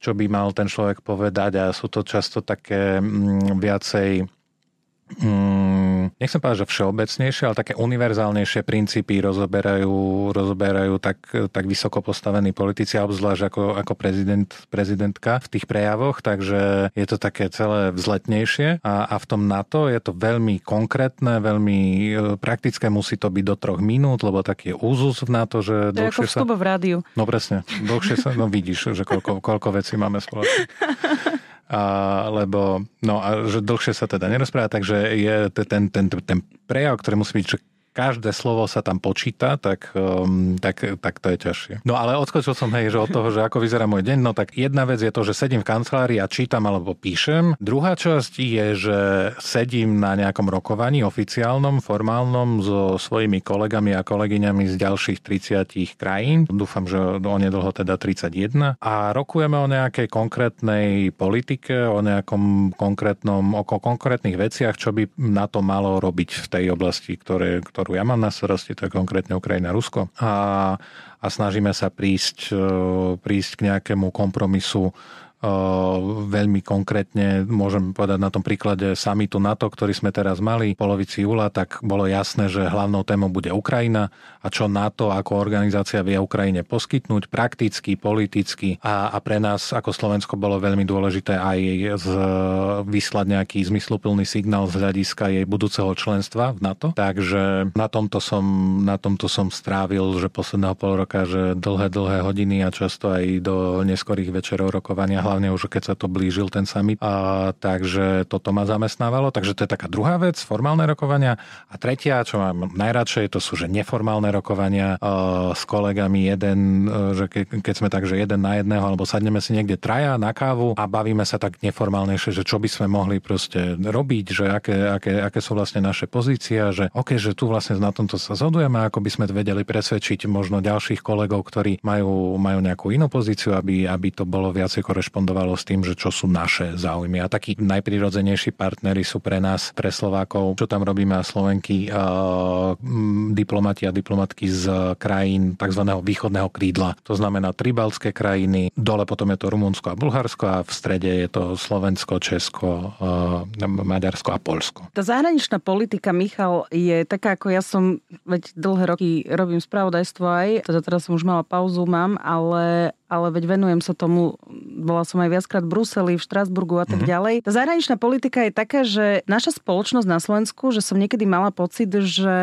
čo by mal ten človek povedať a sú to často také mm, viacej mm, nechcem povedať, že všeobecnejšie, ale také univerzálnejšie princípy rozoberajú, rozoberajú tak, tak vysoko postavení politici, obzvlášť ako, ako prezident, prezidentka v tých prejavoch, takže je to také celé vzletnejšie a, a v tom NATO je to veľmi konkrétne, veľmi e, praktické, musí to byť do troch minút, lebo taký je úzus v NATO, že to dlhšie je ako sa... v rádiu. No presne, dlhšie sa, no vidíš, že koľko, koľko vecí máme spoločne. a, lebo no a že dlhšie sa teda nerozpráva, takže je ten, ten, ten, prejav, ktorý musí byť každé slovo sa tam počíta, tak, um, tak, tak to je ťažšie. No ale odskočil som, hej, že od toho, že ako vyzerá môj deň, no tak jedna vec je to, že sedím v kancelárii a čítam alebo píšem. Druhá časť je, že sedím na nejakom rokovaní oficiálnom, formálnom so svojimi kolegami a kolegyňami z ďalších 30 krajín. Dúfam, že onedlho teda 31. A rokujeme o nejakej konkrétnej politike, o nejakom konkrétnom, o konkrétnych veciach, čo by na to malo robiť v tej oblasti, ktoré, ktorú ja mám na starosti, to je konkrétne Ukrajina, Rusko. A, a snažíme sa prísť, e, prísť k nejakému kompromisu veľmi konkrétne, môžem povedať na tom príklade samitu NATO, ktorý sme teraz mali v polovici júla, tak bolo jasné, že hlavnou témou bude Ukrajina a čo NATO ako organizácia vie Ukrajine poskytnúť prakticky, politicky a, a pre nás ako Slovensko bolo veľmi dôležité aj z, vyslať nejaký zmysluplný signál z hľadiska jej budúceho členstva v NATO. Takže na tomto som, na tomto som strávil, že posledného pol roka, že dlhé, dlhé hodiny a často aj do neskorých večerov rokovania hlavne už keď sa to blížil ten summit. A, takže toto ma zamestnávalo. Takže to je taká druhá vec, formálne rokovania. A tretia, čo mám najradšej, to sú že neformálne rokovania a, s kolegami jeden, e, že ke, keď sme tak, že jeden na jedného, alebo sadneme si niekde traja na kávu a bavíme sa tak neformálnejšie, že čo by sme mohli proste robiť, že aké, aké, aké sú vlastne naše pozície, že OK, že tu vlastne na tomto sa zhodujeme, ako by sme vedeli presvedčiť možno ďalších kolegov, ktorí majú, majú nejakú inú pozíciu, aby, aby to bolo viacej korešpondovať korešpondovalo s tým, že čo sú naše záujmy. A takí najprirodzenejší partnery sú pre nás, pre Slovákov, čo tam robíme a Slovenky, uh, diplomati a diplomatky z krajín tzv. východného krídla. To znamená tri baltské krajiny, dole potom je to Rumunsko a Bulharsko a v strede je to Slovensko, Česko, uh, Maďarsko a Polsko. Tá zahraničná politika, Michal, je taká, ako ja som, veď dlhé roky robím spravodajstvo aj, teda teraz som už mala pauzu, mám, ale ale veď venujem sa tomu, bola som aj viackrát v Bruseli, v Štrasburgu a tak mm-hmm. ďalej. Tá zahraničná politika je taká, že naša spoločnosť na Slovensku, že som niekedy mala pocit, že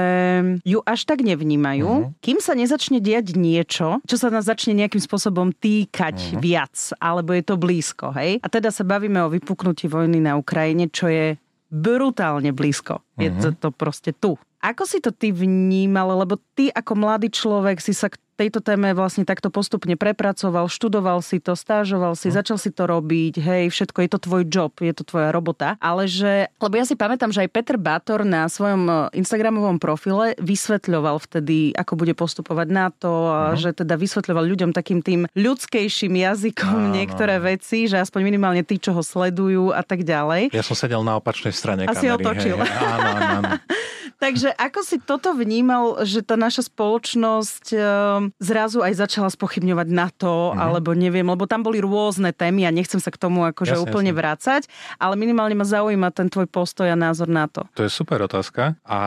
ju až tak nevnímajú, mm-hmm. kým sa nezačne diať niečo, čo sa nás začne nejakým spôsobom týkať mm-hmm. viac, alebo je to blízko, hej? A teda sa bavíme o vypuknutí vojny na Ukrajine, čo je brutálne blízko. Je to, mhm. to proste tu. Ako si to ty vnímal, lebo ty ako mladý človek si sa k tejto téme vlastne takto postupne prepracoval, študoval si to, stážoval si, no. začal si to robiť, hej, všetko, je to tvoj job, je to tvoja robota, ale že, lebo ja si pamätám, že aj Peter Bátor na svojom e, Instagramovom profile vysvetľoval vtedy, ako bude postupovať na to, uh-huh. že teda vysvetľoval ľuďom takým tým ľudskejším jazykom no, niektoré no. veci, že aspoň minimálne tí, čo ho sledujú a tak ďalej. Ja som sedel na opačnej strane Asi kamery. otočil. Hej. Áno, áno, áno. Takže ako si toto vnímal, že tá naša spoločnosť ehm, zrazu aj začala spochybňovať NATO, mm-hmm. alebo neviem, lebo tam boli rôzne témy a nechcem sa k tomu akože jasne, úplne jasne. vrácať, ale minimálne ma zaujíma ten tvoj postoj a názor na to. To je super otázka a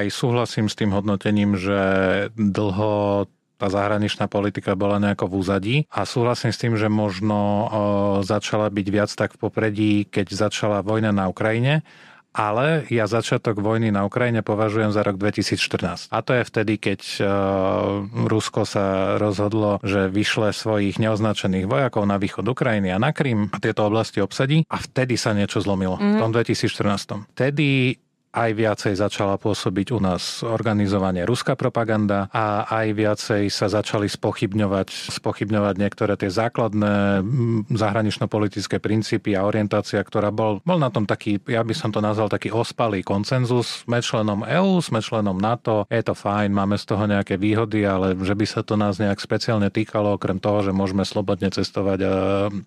aj súhlasím s tým hodnotením, že dlho tá zahraničná politika bola nejako v úzadí a súhlasím s tým, že možno o, začala byť viac tak v popredí, keď začala vojna na Ukrajine ale ja začiatok vojny na Ukrajine považujem za rok 2014. A to je vtedy, keď uh, Rusko sa rozhodlo, že vyšle svojich neoznačených vojakov na východ Ukrajiny a na Krym a tieto oblasti obsadí a vtedy sa niečo zlomilo. Mm. V tom 2014. Vtedy aj viacej začala pôsobiť u nás organizovanie ruská propaganda a aj viacej sa začali spochybňovať, spochybňovať niektoré tie základné zahranično-politické princípy a orientácia, ktorá bol, bol na tom taký, ja by som to nazval taký ospalý koncenzus. Sme členom EÚ, sme členom NATO, je to fajn, máme z toho nejaké výhody, ale že by sa to nás nejak speciálne týkalo, okrem toho, že môžeme slobodne cestovať a,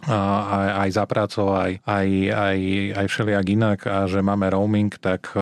a, aj, aj za prácou, aj, aj, aj, aj všelijak inak a že máme roaming, tak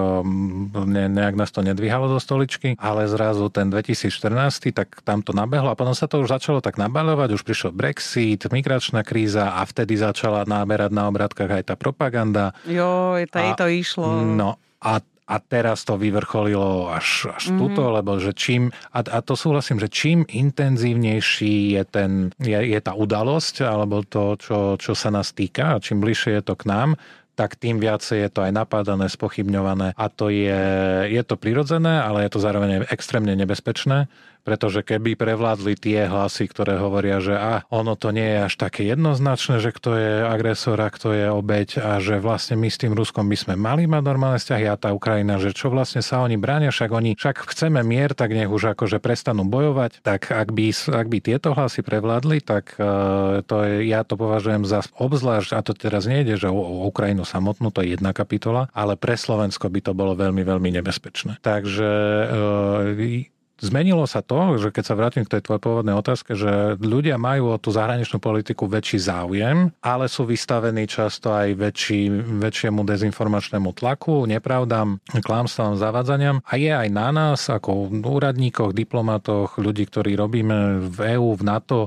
ne, nejak nás to nedvíhalo do stoličky, ale zrazu ten 2014, tak tam to nabehlo a potom sa to už začalo tak nabaľovať, už prišiel Brexit, migračná kríza a vtedy začala náberať na obratkách aj tá propaganda. Jo, tej to išlo. No a a teraz to vyvrcholilo až, až mm-hmm. tuto, lebo že čím, a, a to súhlasím, že čím intenzívnejší je, ten, je, je tá udalosť, alebo to, čo, čo sa nás týka, a čím bližšie je to k nám, tak tým viacej je to aj napádané, spochybňované a to je, je to prirodzené, ale je to zároveň extrémne nebezpečné, pretože keby prevládli tie hlasy, ktoré hovoria, že a ono to nie je až také jednoznačné, že kto je agresor a kto je obeď a že vlastne my s tým Ruskom by sme mali mať normálne vzťahy a tá Ukrajina, že čo vlastne sa oni bránia, však oni, však chceme mier, tak nech už akože prestanú bojovať, tak ak by, ak by tieto hlasy prevládli, tak uh, to je, ja to považujem za obzvlášť, a to teraz nejde, že o, o Ukrajinu samotnú, to je jedna kapitola, ale pre Slovensko by to bolo veľmi, veľmi nebezpečné. Takže uh, Zmenilo sa to, že keď sa vrátim k tej tvojej pôvodnej otázke, že ľudia majú o tú zahraničnú politiku väčší záujem, ale sú vystavení často aj väčší, väčšiemu dezinformačnému tlaku, nepravdám, klamstvám, zavadzaniam. A je aj na nás, ako úradníkoch, diplomatoch, ľudí, ktorí robíme v EÚ, v NATO,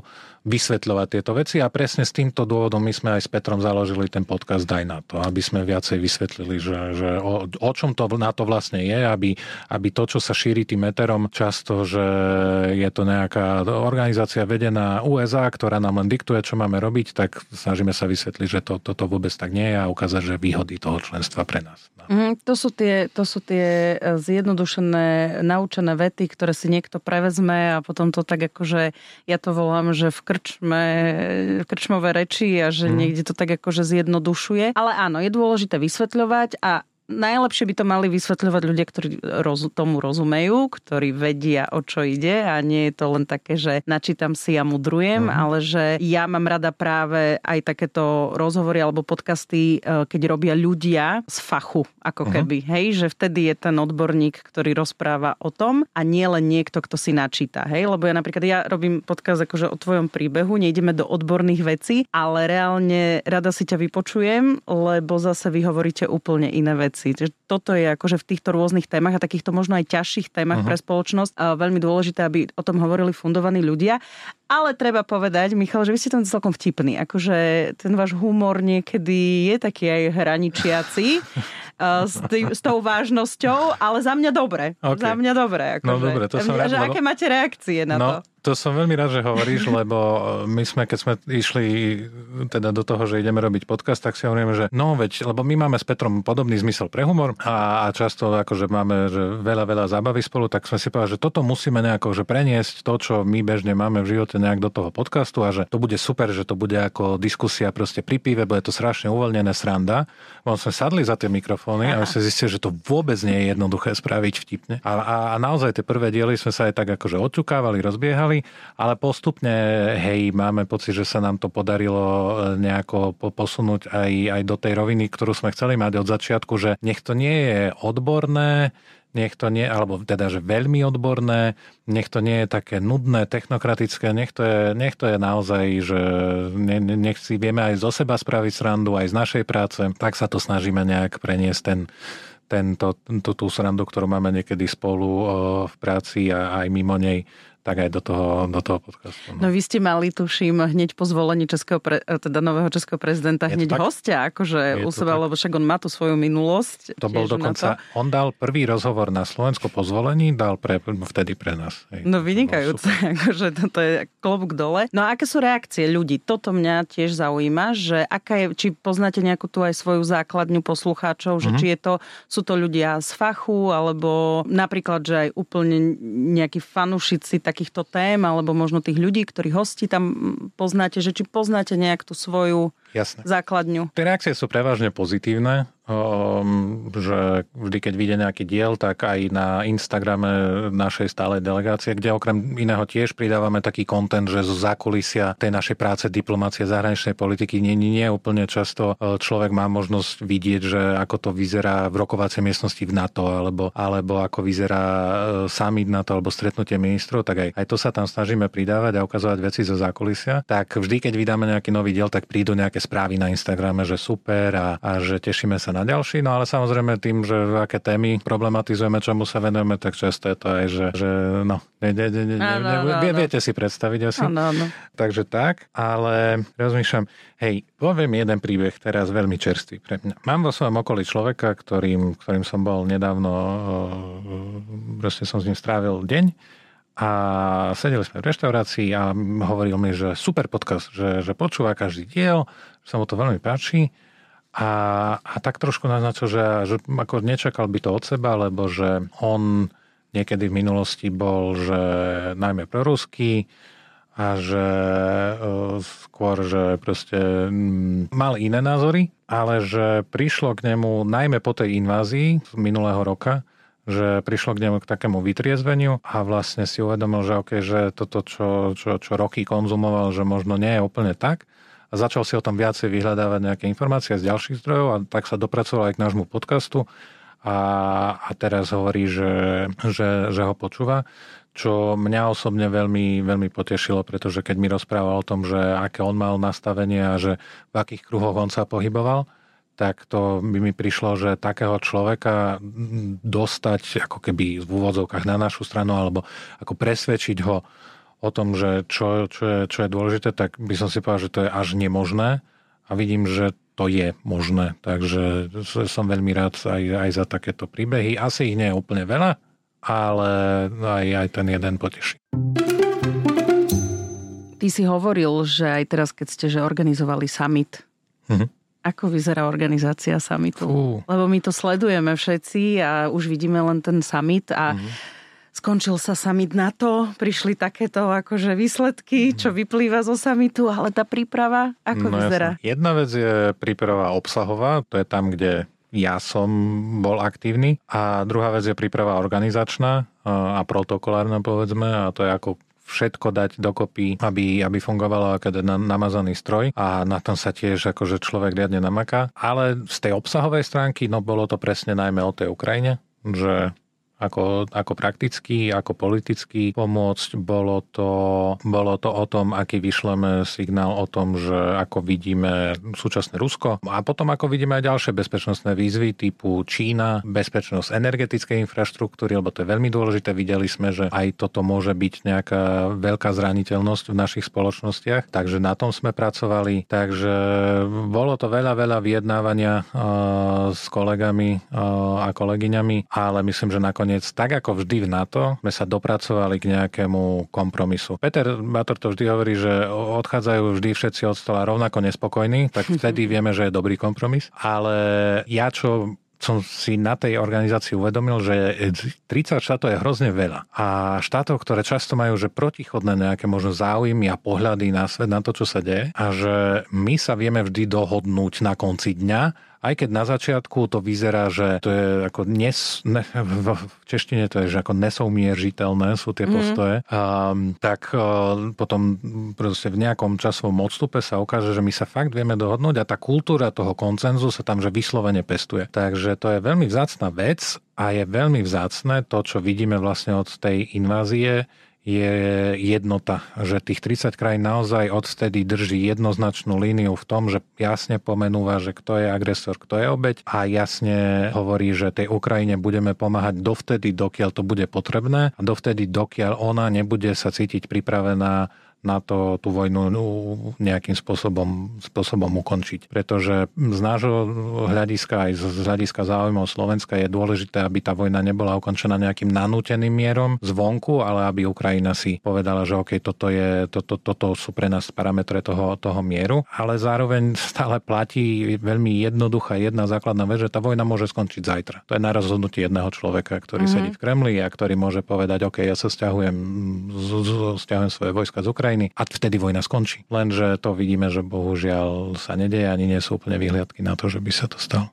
vysvetľovať tieto veci a presne s týmto dôvodom my sme aj s Petrom založili ten podcast Daj na to, aby sme viacej vysvetlili, že, že o, o čom to na to vlastne je, aby, aby to, čo sa šíri tým meterom, často, že je to nejaká organizácia vedená USA, ktorá nám len diktuje, čo máme robiť, tak snažíme sa vysvetliť, že to, toto vôbec tak nie je a ukázať, že výhody toho členstva pre nás. Mm, to, sú tie, to sú tie e, zjednodušené, naučené vety, ktoré si niekto prevezme a potom to tak akože, ja to volám, že v krčme, krčmové reči a že hmm. niekde to tak akože zjednodušuje. Ale áno, je dôležité vysvetľovať a najlepšie by to mali vysvetľovať ľudia, ktorí roz, tomu rozumejú, ktorí vedia, o čo ide a nie je to len také, že načítam si a mudrujem, mm. ale že ja mám rada práve aj takéto rozhovory alebo podcasty, e, keď robia ľudia z fachu, ako mm. keby, hej, že vtedy je ten odborník, ktorý rozpráva o tom a nie len niekto, kto si načíta, hej, lebo ja napríklad ja robím podcast akože o tvojom príbehu, nejdeme do odborných vecí, ale reálne rada si ťa vypočujem, lebo zase vy hovoríte úplne iné veci. Toto je akože v týchto rôznych témach a takýchto možno aj ťažších témach uh-huh. pre spoločnosť veľmi dôležité, aby o tom hovorili fundovaní ľudia. Ale treba povedať, Michal, že vy ste tam celkom vtipný. Akože ten váš humor niekedy je taký aj hraničiaci. s, tý, s tou vážnosťou, ale za mňa dobre. Okay. Za mňa dobre. Akože. No dobre, to som rád, že lebo... aké máte reakcie na no, to? To som veľmi rád, že hovoríš, lebo my sme, keď sme išli teda do toho, že ideme robiť podcast, tak si hovoríme, že no veď, lebo my máme s Petrom podobný zmysel pre humor a, a často akože máme že veľa, veľa zábavy spolu, tak sme si povedali, že toto musíme nejako že preniesť, to, čo my bežne máme v živote nejak do toho podcastu a že to bude super, že to bude ako diskusia proste pri pive, bude to strašne uvoľnené sranda. On sme sadli za tie mikrofóny a sme zistili, že to vôbec nie je jednoduché spraviť vtipne. A, a, a naozaj tie prvé diely sme sa aj tak akože odťukávali, rozbiehali ale postupne, hej, máme pocit, že sa nám to podarilo e, nejako posunúť aj, aj do tej roviny, ktorú sme chceli mať od začiatku, že nech to nie je odborné, nech to nie, alebo teda, že veľmi odborné, nech to nie je také nudné, technokratické, nech to je, nech to je naozaj, že nech si vieme aj zo seba spraviť srandu, aj z našej práce, tak sa to snažíme nejak preniesť ten, tento, tú, tú srandu, ktorú máme niekedy spolu v práci a aj mimo nej tak aj do toho, do toho podcastu. No. no vy ste mali, tuším, hneď po zvolení českého pre, teda nového českého prezidenta je hneď hostia, akože u seba, lebo však on má tú svoju minulosť. To bol dokonca, to. on dal prvý rozhovor na Slovensku po zvolení, dal pre, vtedy pre nás. Hej. No vynikajúce, akože toto je klobúk dole. No a aké sú reakcie ľudí? Toto mňa tiež zaujíma, že aká je, či poznáte nejakú tu aj svoju základňu poslucháčov, že mm-hmm. či je to, sú to ľudia z fachu, alebo napríklad, že aj úplne nejakí fanúšici tak takýchto tém, alebo možno tých ľudí, ktorí hosti tam poznáte, že či poznáte nejak tú svoju Jasne. základňu. Tie reakcie sú prevažne pozitívne um, že vždy, keď vyjde nejaký diel, tak aj na Instagrame našej stálej delegácie, kde okrem iného tiež pridávame taký kontent, že zo zákulisia tej našej práce diplomácie zahraničnej politiky nie, nie, nie úplne často e, človek má možnosť vidieť, že ako to vyzerá v rokovacej miestnosti v NATO, alebo, alebo ako vyzerá e, summit NATO, alebo stretnutie ministrov, tak aj, aj to sa tam snažíme pridávať a ukazovať veci zo zákulisia. Tak vždy, keď vydáme nejaký nový diel, tak prídu nejaké správy na Instagrame, že super a, a že tešíme sa na ďalší, no ale samozrejme tým, že aké témy problematizujeme, čomu sa venujeme, tak často je to aj, že, že no, ne, ne, ne, ne, ne, ne, viete si predstaviť asi. Áno, áno. Takže tak, ale rozmýšľam, hej, poviem jeden príbeh teraz veľmi čerstvý pre mňa. Mám vo svojom okolí človeka, ktorým, ktorým som bol nedávno, proste som s ním strávil deň a sedeli sme v reštaurácii a hovoril mi, že super podcast, že, že počúva každý diel, že sa mu to veľmi páči. A, a tak trošku naznačil, že, že ako nečakal by to od seba, lebo že on niekedy v minulosti bol, že najmä proruský a že e, skôr, že proste mm, mal iné názory, ale že prišlo k nemu najmä po tej invázii z minulého roka, že prišlo k nemu k takému vytriezveniu a vlastne si uvedomil, že okay, že toto, čo, čo, čo roky konzumoval, že možno nie je úplne tak. A začal si o tom viacej vyhľadávať nejaké informácie z ďalších zdrojov a tak sa dopracoval aj k nášmu podcastu. A, a teraz hovorí, že, že, že ho počúva čo mňa osobne veľmi, veľmi potešilo, pretože keď mi rozprával o tom, že aké on mal nastavenie a že v akých kruhoch on sa pohyboval, tak to by mi prišlo, že takého človeka dostať ako keby v úvodzovkách na našu stranu alebo ako presvedčiť ho o tom, že čo, čo, je, čo je dôležité, tak by som si povedal, že to je až nemožné a vidím, že to je možné. Takže som veľmi rád aj, aj za takéto príbehy. Asi ich nie je úplne veľa, ale aj, aj ten jeden poteší. Ty si hovoril, že aj teraz, keď ste že organizovali summit, mm-hmm. Ako vyzerá organizácia summitu? Fú. Lebo my to sledujeme všetci a už vidíme len ten summit a mm-hmm skončil sa summit to, prišli takéto akože výsledky, čo vyplýva zo summitu, ale tá príprava, ako no, vyzerá? Jasne. Jedna vec je príprava obsahová, to je tam, kde ja som bol aktívny. A druhá vec je príprava organizačná a protokolárna povedzme a to je ako všetko dať dokopy, aby, aby fungovalo ako namazaný stroj a na tom sa tiež akože človek riadne namaká. Ale z tej obsahovej stránky, no bolo to presne najmä o tej Ukrajine, že ako, ako prakticky, ako politicky pomôcť. Bolo to, bolo to o tom, aký vyšleme signál o tom, že ako vidíme súčasné Rusko a potom ako vidíme aj ďalšie bezpečnostné výzvy typu Čína, bezpečnosť energetickej infraštruktúry, lebo to je veľmi dôležité. Videli sme, že aj toto môže byť nejaká veľká zraniteľnosť v našich spoločnostiach, takže na tom sme pracovali. Takže bolo to veľa, veľa vyjednávania uh, s kolegami uh, a kolegyňami, ale myslím, že nakoniec nakoniec, tak ako vždy v NATO, sme sa dopracovali k nejakému kompromisu. Peter Bator to vždy hovorí, že odchádzajú vždy všetci od stola rovnako nespokojní, tak vtedy vieme, že je dobrý kompromis. Ale ja čo som si na tej organizácii uvedomil, že 30 štátov je hrozne veľa. A štátov, ktoré často majú že protichodné nejaké možno záujmy a pohľady na svet, na to, čo sa deje. A že my sa vieme vždy dohodnúť na konci dňa aj keď na začiatku to vyzerá, že to je ako nes, ne, v češtine to je, že ako nesoumieržiteľné sú tie postoje, mm. um, tak uh, potom proste v nejakom časovom odstupe sa ukáže, že my sa fakt vieme dohodnúť a tá kultúra toho koncenzu sa tam že vyslovene pestuje. Takže to je veľmi vzácna vec a je veľmi vzácne to, čo vidíme vlastne od tej invázie, je jednota, že tých 30 krajín naozaj odvtedy drží jednoznačnú líniu v tom, že jasne pomenúva, že kto je agresor, kto je obeď a jasne hovorí, že tej Ukrajine budeme pomáhať dovtedy, dokiaľ to bude potrebné a dovtedy, dokiaľ ona nebude sa cítiť pripravená na to tú vojnu no, nejakým spôsobom, spôsobom ukončiť. Pretože z nášho hľadiska aj z hľadiska záujmov Slovenska je dôležité, aby tá vojna nebola ukončená nejakým nanúteným mierom zvonku, ale aby Ukrajina si povedala, že OK, toto, je, toto, toto sú pre nás parametre toho, toho mieru, ale zároveň stále platí veľmi jednoduchá jedna základná vec, že tá vojna môže skončiť zajtra. To je na rozhodnutie jedného človeka, ktorý mm-hmm. sedí v Kremli a ktorý môže povedať, OK, ja sa stiahujem, stiahujem svoje vojska z Ukrajiny, Ukrajiny a vtedy vojna skončí. Lenže to vidíme, že bohužiaľ sa nedeje ani nie sú úplne vyhliadky na to, že by sa to stalo.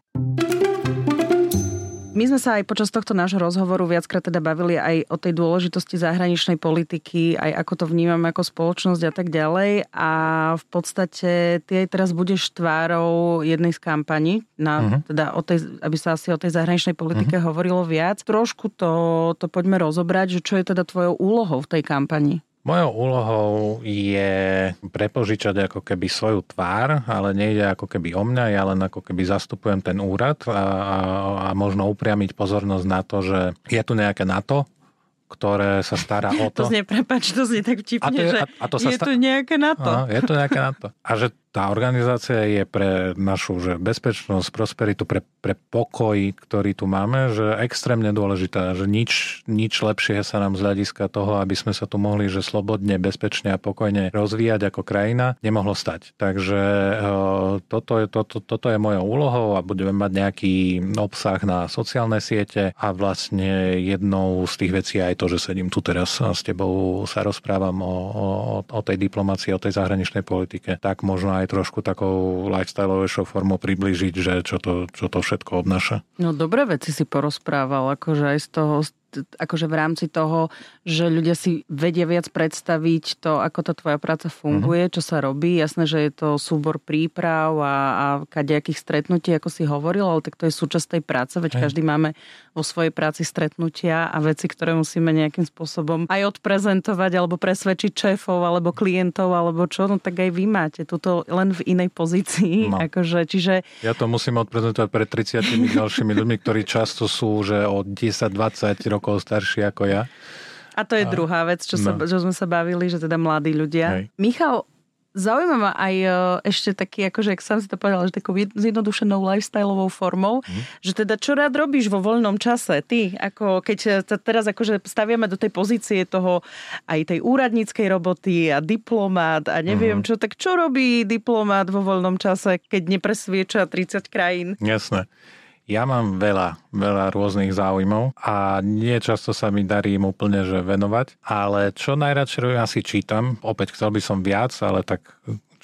My sme sa aj počas tohto nášho rozhovoru viackrát teda bavili aj o tej dôležitosti zahraničnej politiky, aj ako to vnímame ako spoločnosť a tak ďalej. A v podstate ty aj teraz budeš tvárou jednej z kampaní, na, uh-huh. teda o tej, aby sa asi o tej zahraničnej politike uh-huh. hovorilo viac. Trošku to, to poďme rozobrať, že čo je teda tvojou úlohou v tej kampani. Mojou úlohou je prepožičať ako keby svoju tvár, ale nejde ako keby o mňa, ja len ako keby zastupujem ten úrad a, a, a možno upriamiť pozornosť na to, že je tu nejaké NATO, ktoré sa stará o to. To znie, prepač, to znie tak vtipne, a to je, že a, a to sa je sta- tu nejaké NATO. Aha, je tu nejaké NATO. A že tá organizácia je pre našu že bezpečnosť, prosperitu, pre, pre pokoj, ktorý tu máme, že extrémne dôležitá, že nič, nič lepšie sa nám z hľadiska toho, aby sme sa tu mohli že slobodne, bezpečne a pokojne rozvíjať ako krajina, nemohlo stať. Takže toto je, toto, toto je mojou úlohou a budeme mať nejaký obsah na sociálne siete a vlastne jednou z tých vecí aj to, že sedím tu teraz a s tebou sa rozprávam o, o, o tej diplomácii, o tej zahraničnej politike, tak možno aj aj trošku takou lifestyleovejšou formou približiť, že čo to, čo to všetko obnáša. No dobré veci si porozprával, akože aj z toho, akože v rámci toho, že ľudia si vedia viac predstaviť to, ako tá tvoja práca funguje, mm-hmm. čo sa robí. Jasné, že je to súbor príprav a, a kadejakých stretnutí, ako si hovoril, ale tak to je súčasť tej práce, veď Hej. každý máme vo svojej práci stretnutia a veci, ktoré musíme nejakým spôsobom aj odprezentovať alebo presvedčiť šéfov alebo klientov alebo čo, no tak aj vy máte tuto len v inej pozícii. No. Akože, čiže... Ja to musím odprezentovať pred 30 ďalšími ľuďmi, ktorí často sú že od 10-20 rokov rokov starší ako ja. A to je a, druhá vec, čo, no. sa, čo sme sa bavili, že teda mladí ľudia. Hej. Michal, Zaujíma ma aj e, ešte taký, akože, ak som si to povedal, že takou zjednodušenou lifestyleovou formou, mm. že teda čo rád robíš vo voľnom čase? Ty, ako keď sa teraz akože staviame do tej pozície toho aj tej úradníckej roboty a diplomát a neviem mm. čo, tak čo robí diplomát vo voľnom čase, keď nepresvieča 30 krajín? Jasné. Ja mám veľa, veľa rôznych záujmov a nie často sa mi darí im úplne že venovať, ale čo najradšej robím, asi čítam. Opäť chcel by som viac, ale tak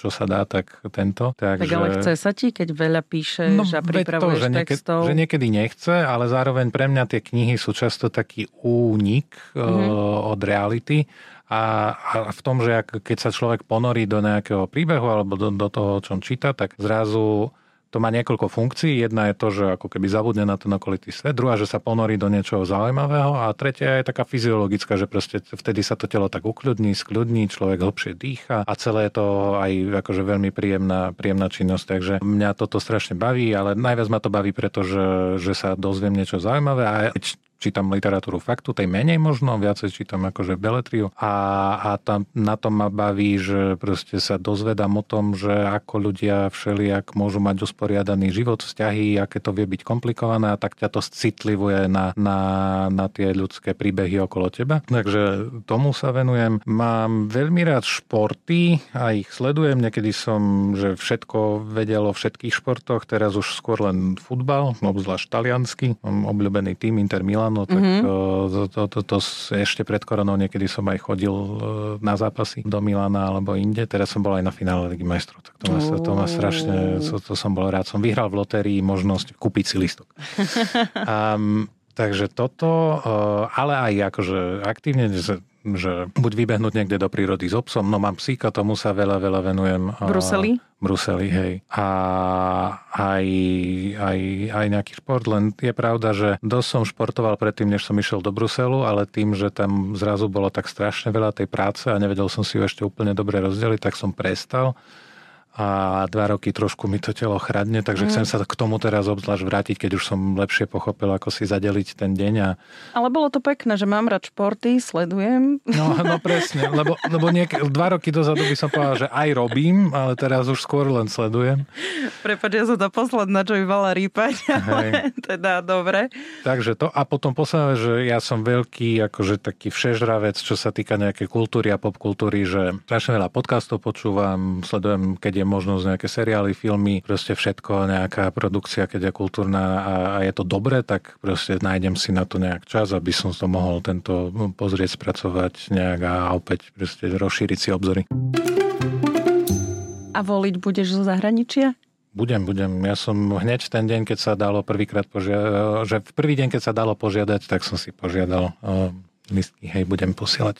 čo sa dá, tak tento. Tak, tak ale chce sa ti, keď veľa píšeš no, a pripravuješ to, že niekedy, textov? Že niekedy nechce, ale zároveň pre mňa tie knihy sú často taký únik mm-hmm. uh, od reality a, a v tom, že ak, keď sa človek ponorí do nejakého príbehu alebo do, do toho, čo on číta, tak zrazu to má niekoľko funkcií. Jedna je to, že ako keby zabudne na ten okolitý svet, druhá, že sa ponorí do niečoho zaujímavého a tretia je taká fyziologická, že proste vtedy sa to telo tak ukľudní, skľudní, človek hlbšie dýcha a celé je to aj akože veľmi príjemná, príjemná činnosť. Takže mňa toto strašne baví, ale najviac ma to baví, pretože že sa dozviem niečo zaujímavé a čítam literatúru faktu, tej menej možno, viacej čítam akože beletriu a, a tam, na tom ma baví, že proste sa dozvedám o tom, že ako ľudia všelijak môžu mať usporiadaný život, vzťahy, aké to vie byť komplikované a tak ťa to citlivuje na, na, na tie ľudské príbehy okolo teba. Takže tomu sa venujem. Mám veľmi rád športy a ich sledujem. Niekedy som, že všetko vedel o všetkých športoch, teraz už skôr len futbal, obzvlášť taliansky. Mám obľúbený tým Inter Milan áno, tak mm-hmm. to, to, to, to ešte pred koronou niekedy som aj chodil na zápasy do Milana alebo inde. Teraz som bol aj na finále Ligy majstrov, tak to ma, to ma strašne, to, to som bol rád. Som vyhral v lotérii možnosť kúpiť si listok. um, takže toto, ale aj akože aktívne že buď vybehnúť niekde do prírody s obsom, no mám psíka, tomu sa veľa, veľa venujem. Bruseli? Bruseli, hej. A aj, aj, aj nejaký šport, len je pravda, že dosť som športoval predtým, než som išiel do Bruselu, ale tým, že tam zrazu bolo tak strašne veľa tej práce a nevedel som si ju ešte úplne dobre rozdeliť, tak som prestal a dva roky trošku mi to telo chradne, takže mm. chcem sa k tomu teraz obzvlášť vrátiť, keď už som lepšie pochopil, ako si zadeliť ten deň. A... Ale bolo to pekné, že mám rád športy, sledujem. No, no presne, lebo, lebo niek- dva roky dozadu by som povedal, že aj robím, ale teraz už skôr len sledujem. Prepač, ja som to posledná, čo by mala rýpať, ale teda dobre. Takže to a potom posledné, že ja som veľký, akože taký všežravec, čo sa týka nejakej kultúry a popkultúry, že strašne veľa podcastov počúvam, sledujem, keď je možnosť nejaké seriály, filmy, proste všetko, nejaká produkcia, keď je kultúrna a, a je to dobré, tak proste nájdem si na to nejak čas, aby som to mohol tento pozrieť, spracovať nejak a opäť proste rozšíriť si obzory. A voliť budeš zo zahraničia? Budem, budem. Ja som hneď ten deň, keď sa dalo prvýkrát požiadať, že v prvý deň, keď sa dalo požiadať, tak som si požiadal listky, hej, budem posielať.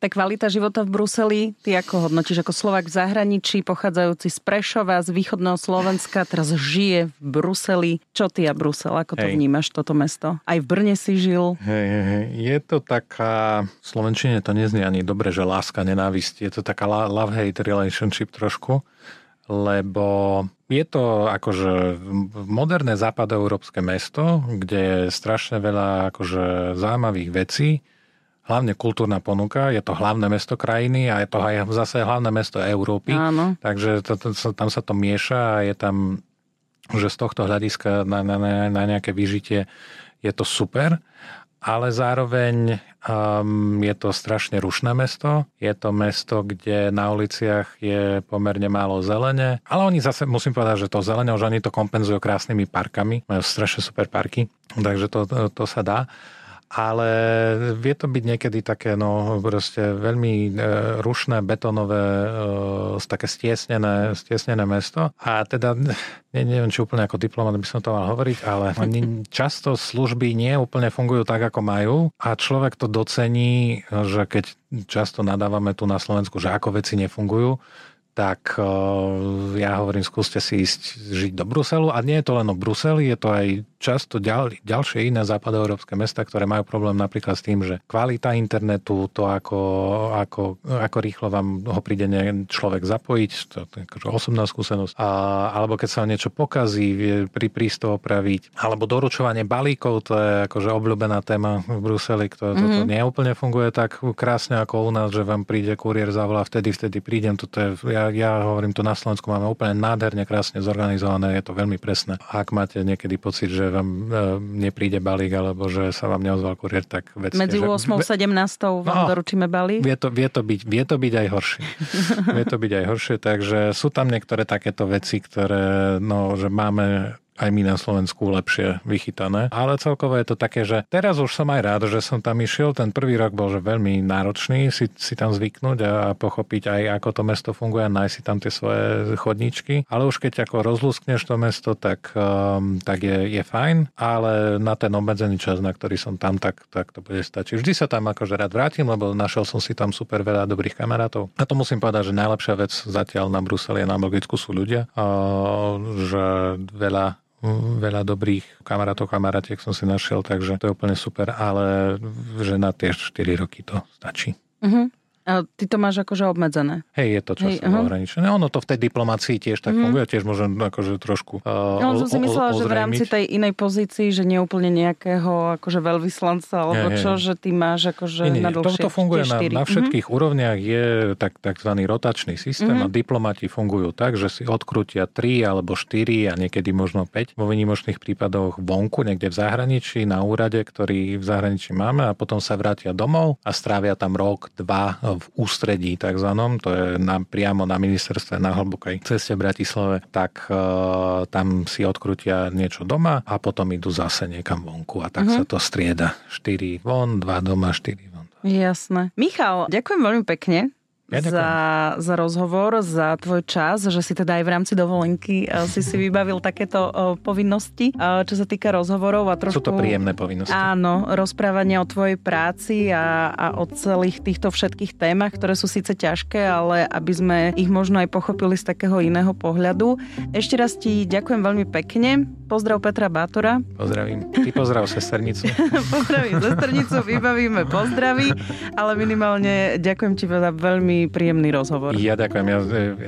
Tá kvalita života v Bruseli, ty ako hodnotíš ako Slovak v zahraničí, pochádzajúci z Prešova, z východného Slovenska, teraz žije v Bruseli. Čo ty a Brusel, ako to hej. vnímaš, toto mesto? Aj v Brne si žil? Hej, hej, je to taká, v Slovenčine to neznie ani dobre, že láska, nenávisť. Je to taká love-hate relationship trošku lebo je to akože moderné západoeurópske mesto, kde je strašne veľa akože zaujímavých vecí, hlavne kultúrna ponuka, je to hlavné mesto krajiny a je to aj zase hlavné mesto Európy, Áno. takže to, to, tam sa to mieša a je tam, že z tohto hľadiska na, na, na nejaké vyžitie je to super ale zároveň um, je to strašne rušné mesto. Je to mesto, kde na uliciach je pomerne málo zelene, ale oni zase, musím povedať, že to zelene už oni to kompenzujú krásnymi parkami. Majú strašne super parky, takže to, to, to sa dá ale vie to byť niekedy také, no proste veľmi e, rušné, betonové, e, také stiesnené, stiesnené mesto. A teda, ne, neviem, či úplne ako diplomat by som to mal hovoriť, ale často služby nie úplne fungujú tak, ako majú a človek to docení, že keď často nadávame tu na Slovensku, že ako veci nefungujú, tak ja hovorím, skúste si ísť žiť do Bruselu. A nie je to len o Bruseli, je to aj často ďal, ďalšie iné západoeurópske mesta, ktoré majú problém napríklad s tým, že kvalita internetu, to ako, ako, ako rýchlo vám ho príde človek zapojiť, to je akože osobná skúsenosť, a, alebo keď sa niečo pokazí, vie pri prísto opraviť, alebo doručovanie balíkov, to je akože obľúbená téma v Bruseli, ktoré mm-hmm. toto neúplne funguje tak krásne ako u nás, že vám príde kuriér zavolá, vtedy, vtedy prídem, toto je, ja, ja hovorím, to na Slovensku máme úplne nádherne, krásne zorganizované, je to veľmi presné. Ak máte niekedy pocit, že vám e, nepríde balík alebo že sa vám neozval kurier, tak vedzte, Medzi 8 a 17 vám no, doručíme balík? Vie to, vie, to byť, vie to byť aj horšie. vie to byť aj horšie, takže sú tam niektoré takéto veci, ktoré, no, že máme aj my na Slovensku lepšie vychytané. Ale celkovo je to také, že teraz už som aj rád, že som tam išiel. Ten prvý rok bol že veľmi náročný si, si tam zvyknúť a, pochopiť aj, ako to mesto funguje a nájsť si tam tie svoje chodničky. Ale už keď ako rozlúskneš to mesto, tak, um, tak je, je fajn, ale na ten obmedzený čas, na ktorý som tam, tak, tak to bude stačiť. Vždy sa tam akože rád vrátim, lebo našiel som si tam super veľa dobrých kamarátov. A to musím povedať, že najlepšia vec zatiaľ na Bruseli a na Belgicku sú ľudia, že veľa veľa dobrých kamarátov, kamarátiek som si našiel, takže to je úplne super, ale že na tie 4 roky to stačí. Uh-huh. A ty to máš akože obmedzené. Hej, je to časovo uh-huh. ohraničené. Ono to v tej diplomácii tiež tak uh-huh. funguje, tiež môžem akože trošku uh, No, som si myslela, že v rámci tej inej pozícii, že nie úplne nejakého akože veľvyslanca, alebo nie, čo, nie. že ty máš akože nie, nie. na dlhšie. To, to funguje na, na všetkých uh-huh. úrovniach, je tak, takzvaný rotačný systém uh-huh. a diplomati fungujú tak, že si odkrutia 3 alebo 4 a niekedy možno 5 vo vynimočných prípadoch vonku, niekde v zahraničí, na úrade, ktorý v zahraničí máme a potom sa vrátia domov a strávia tam rok, dva v ústredí takzvanom, to je na, priamo na ministerstve na hlbokej ceste v Bratislave, tak e, tam si odkrutia niečo doma a potom idú zase niekam vonku a tak uh-huh. sa to strieda. 4 von, 2 doma, 4 von. Jasné. Michal, ďakujem veľmi pekne ja za, za rozhovor, za tvoj čas, že si teda aj v rámci dovolenky eh, si si vybavil takéto eh, povinnosti, eh, čo sa týka rozhovorov a trošku... Sú to príjemné povinnosti. Áno, rozprávanie o tvojej práci a, a o celých týchto všetkých témach, ktoré sú síce ťažké, ale aby sme ich možno aj pochopili z takého iného pohľadu. Ešte raz ti ďakujem veľmi pekne. Pozdrav Petra Bátora. Pozdravím. Ty pozdrav sesternicu. Pozdravím sesternicu, vybavíme pozdravy, ale minimálne ďakujem ti za veľmi príjemný rozhovor. Ja ďakujem, ja,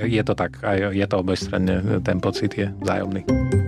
je to tak, aj je to obojstranne, ten pocit je vzájomný.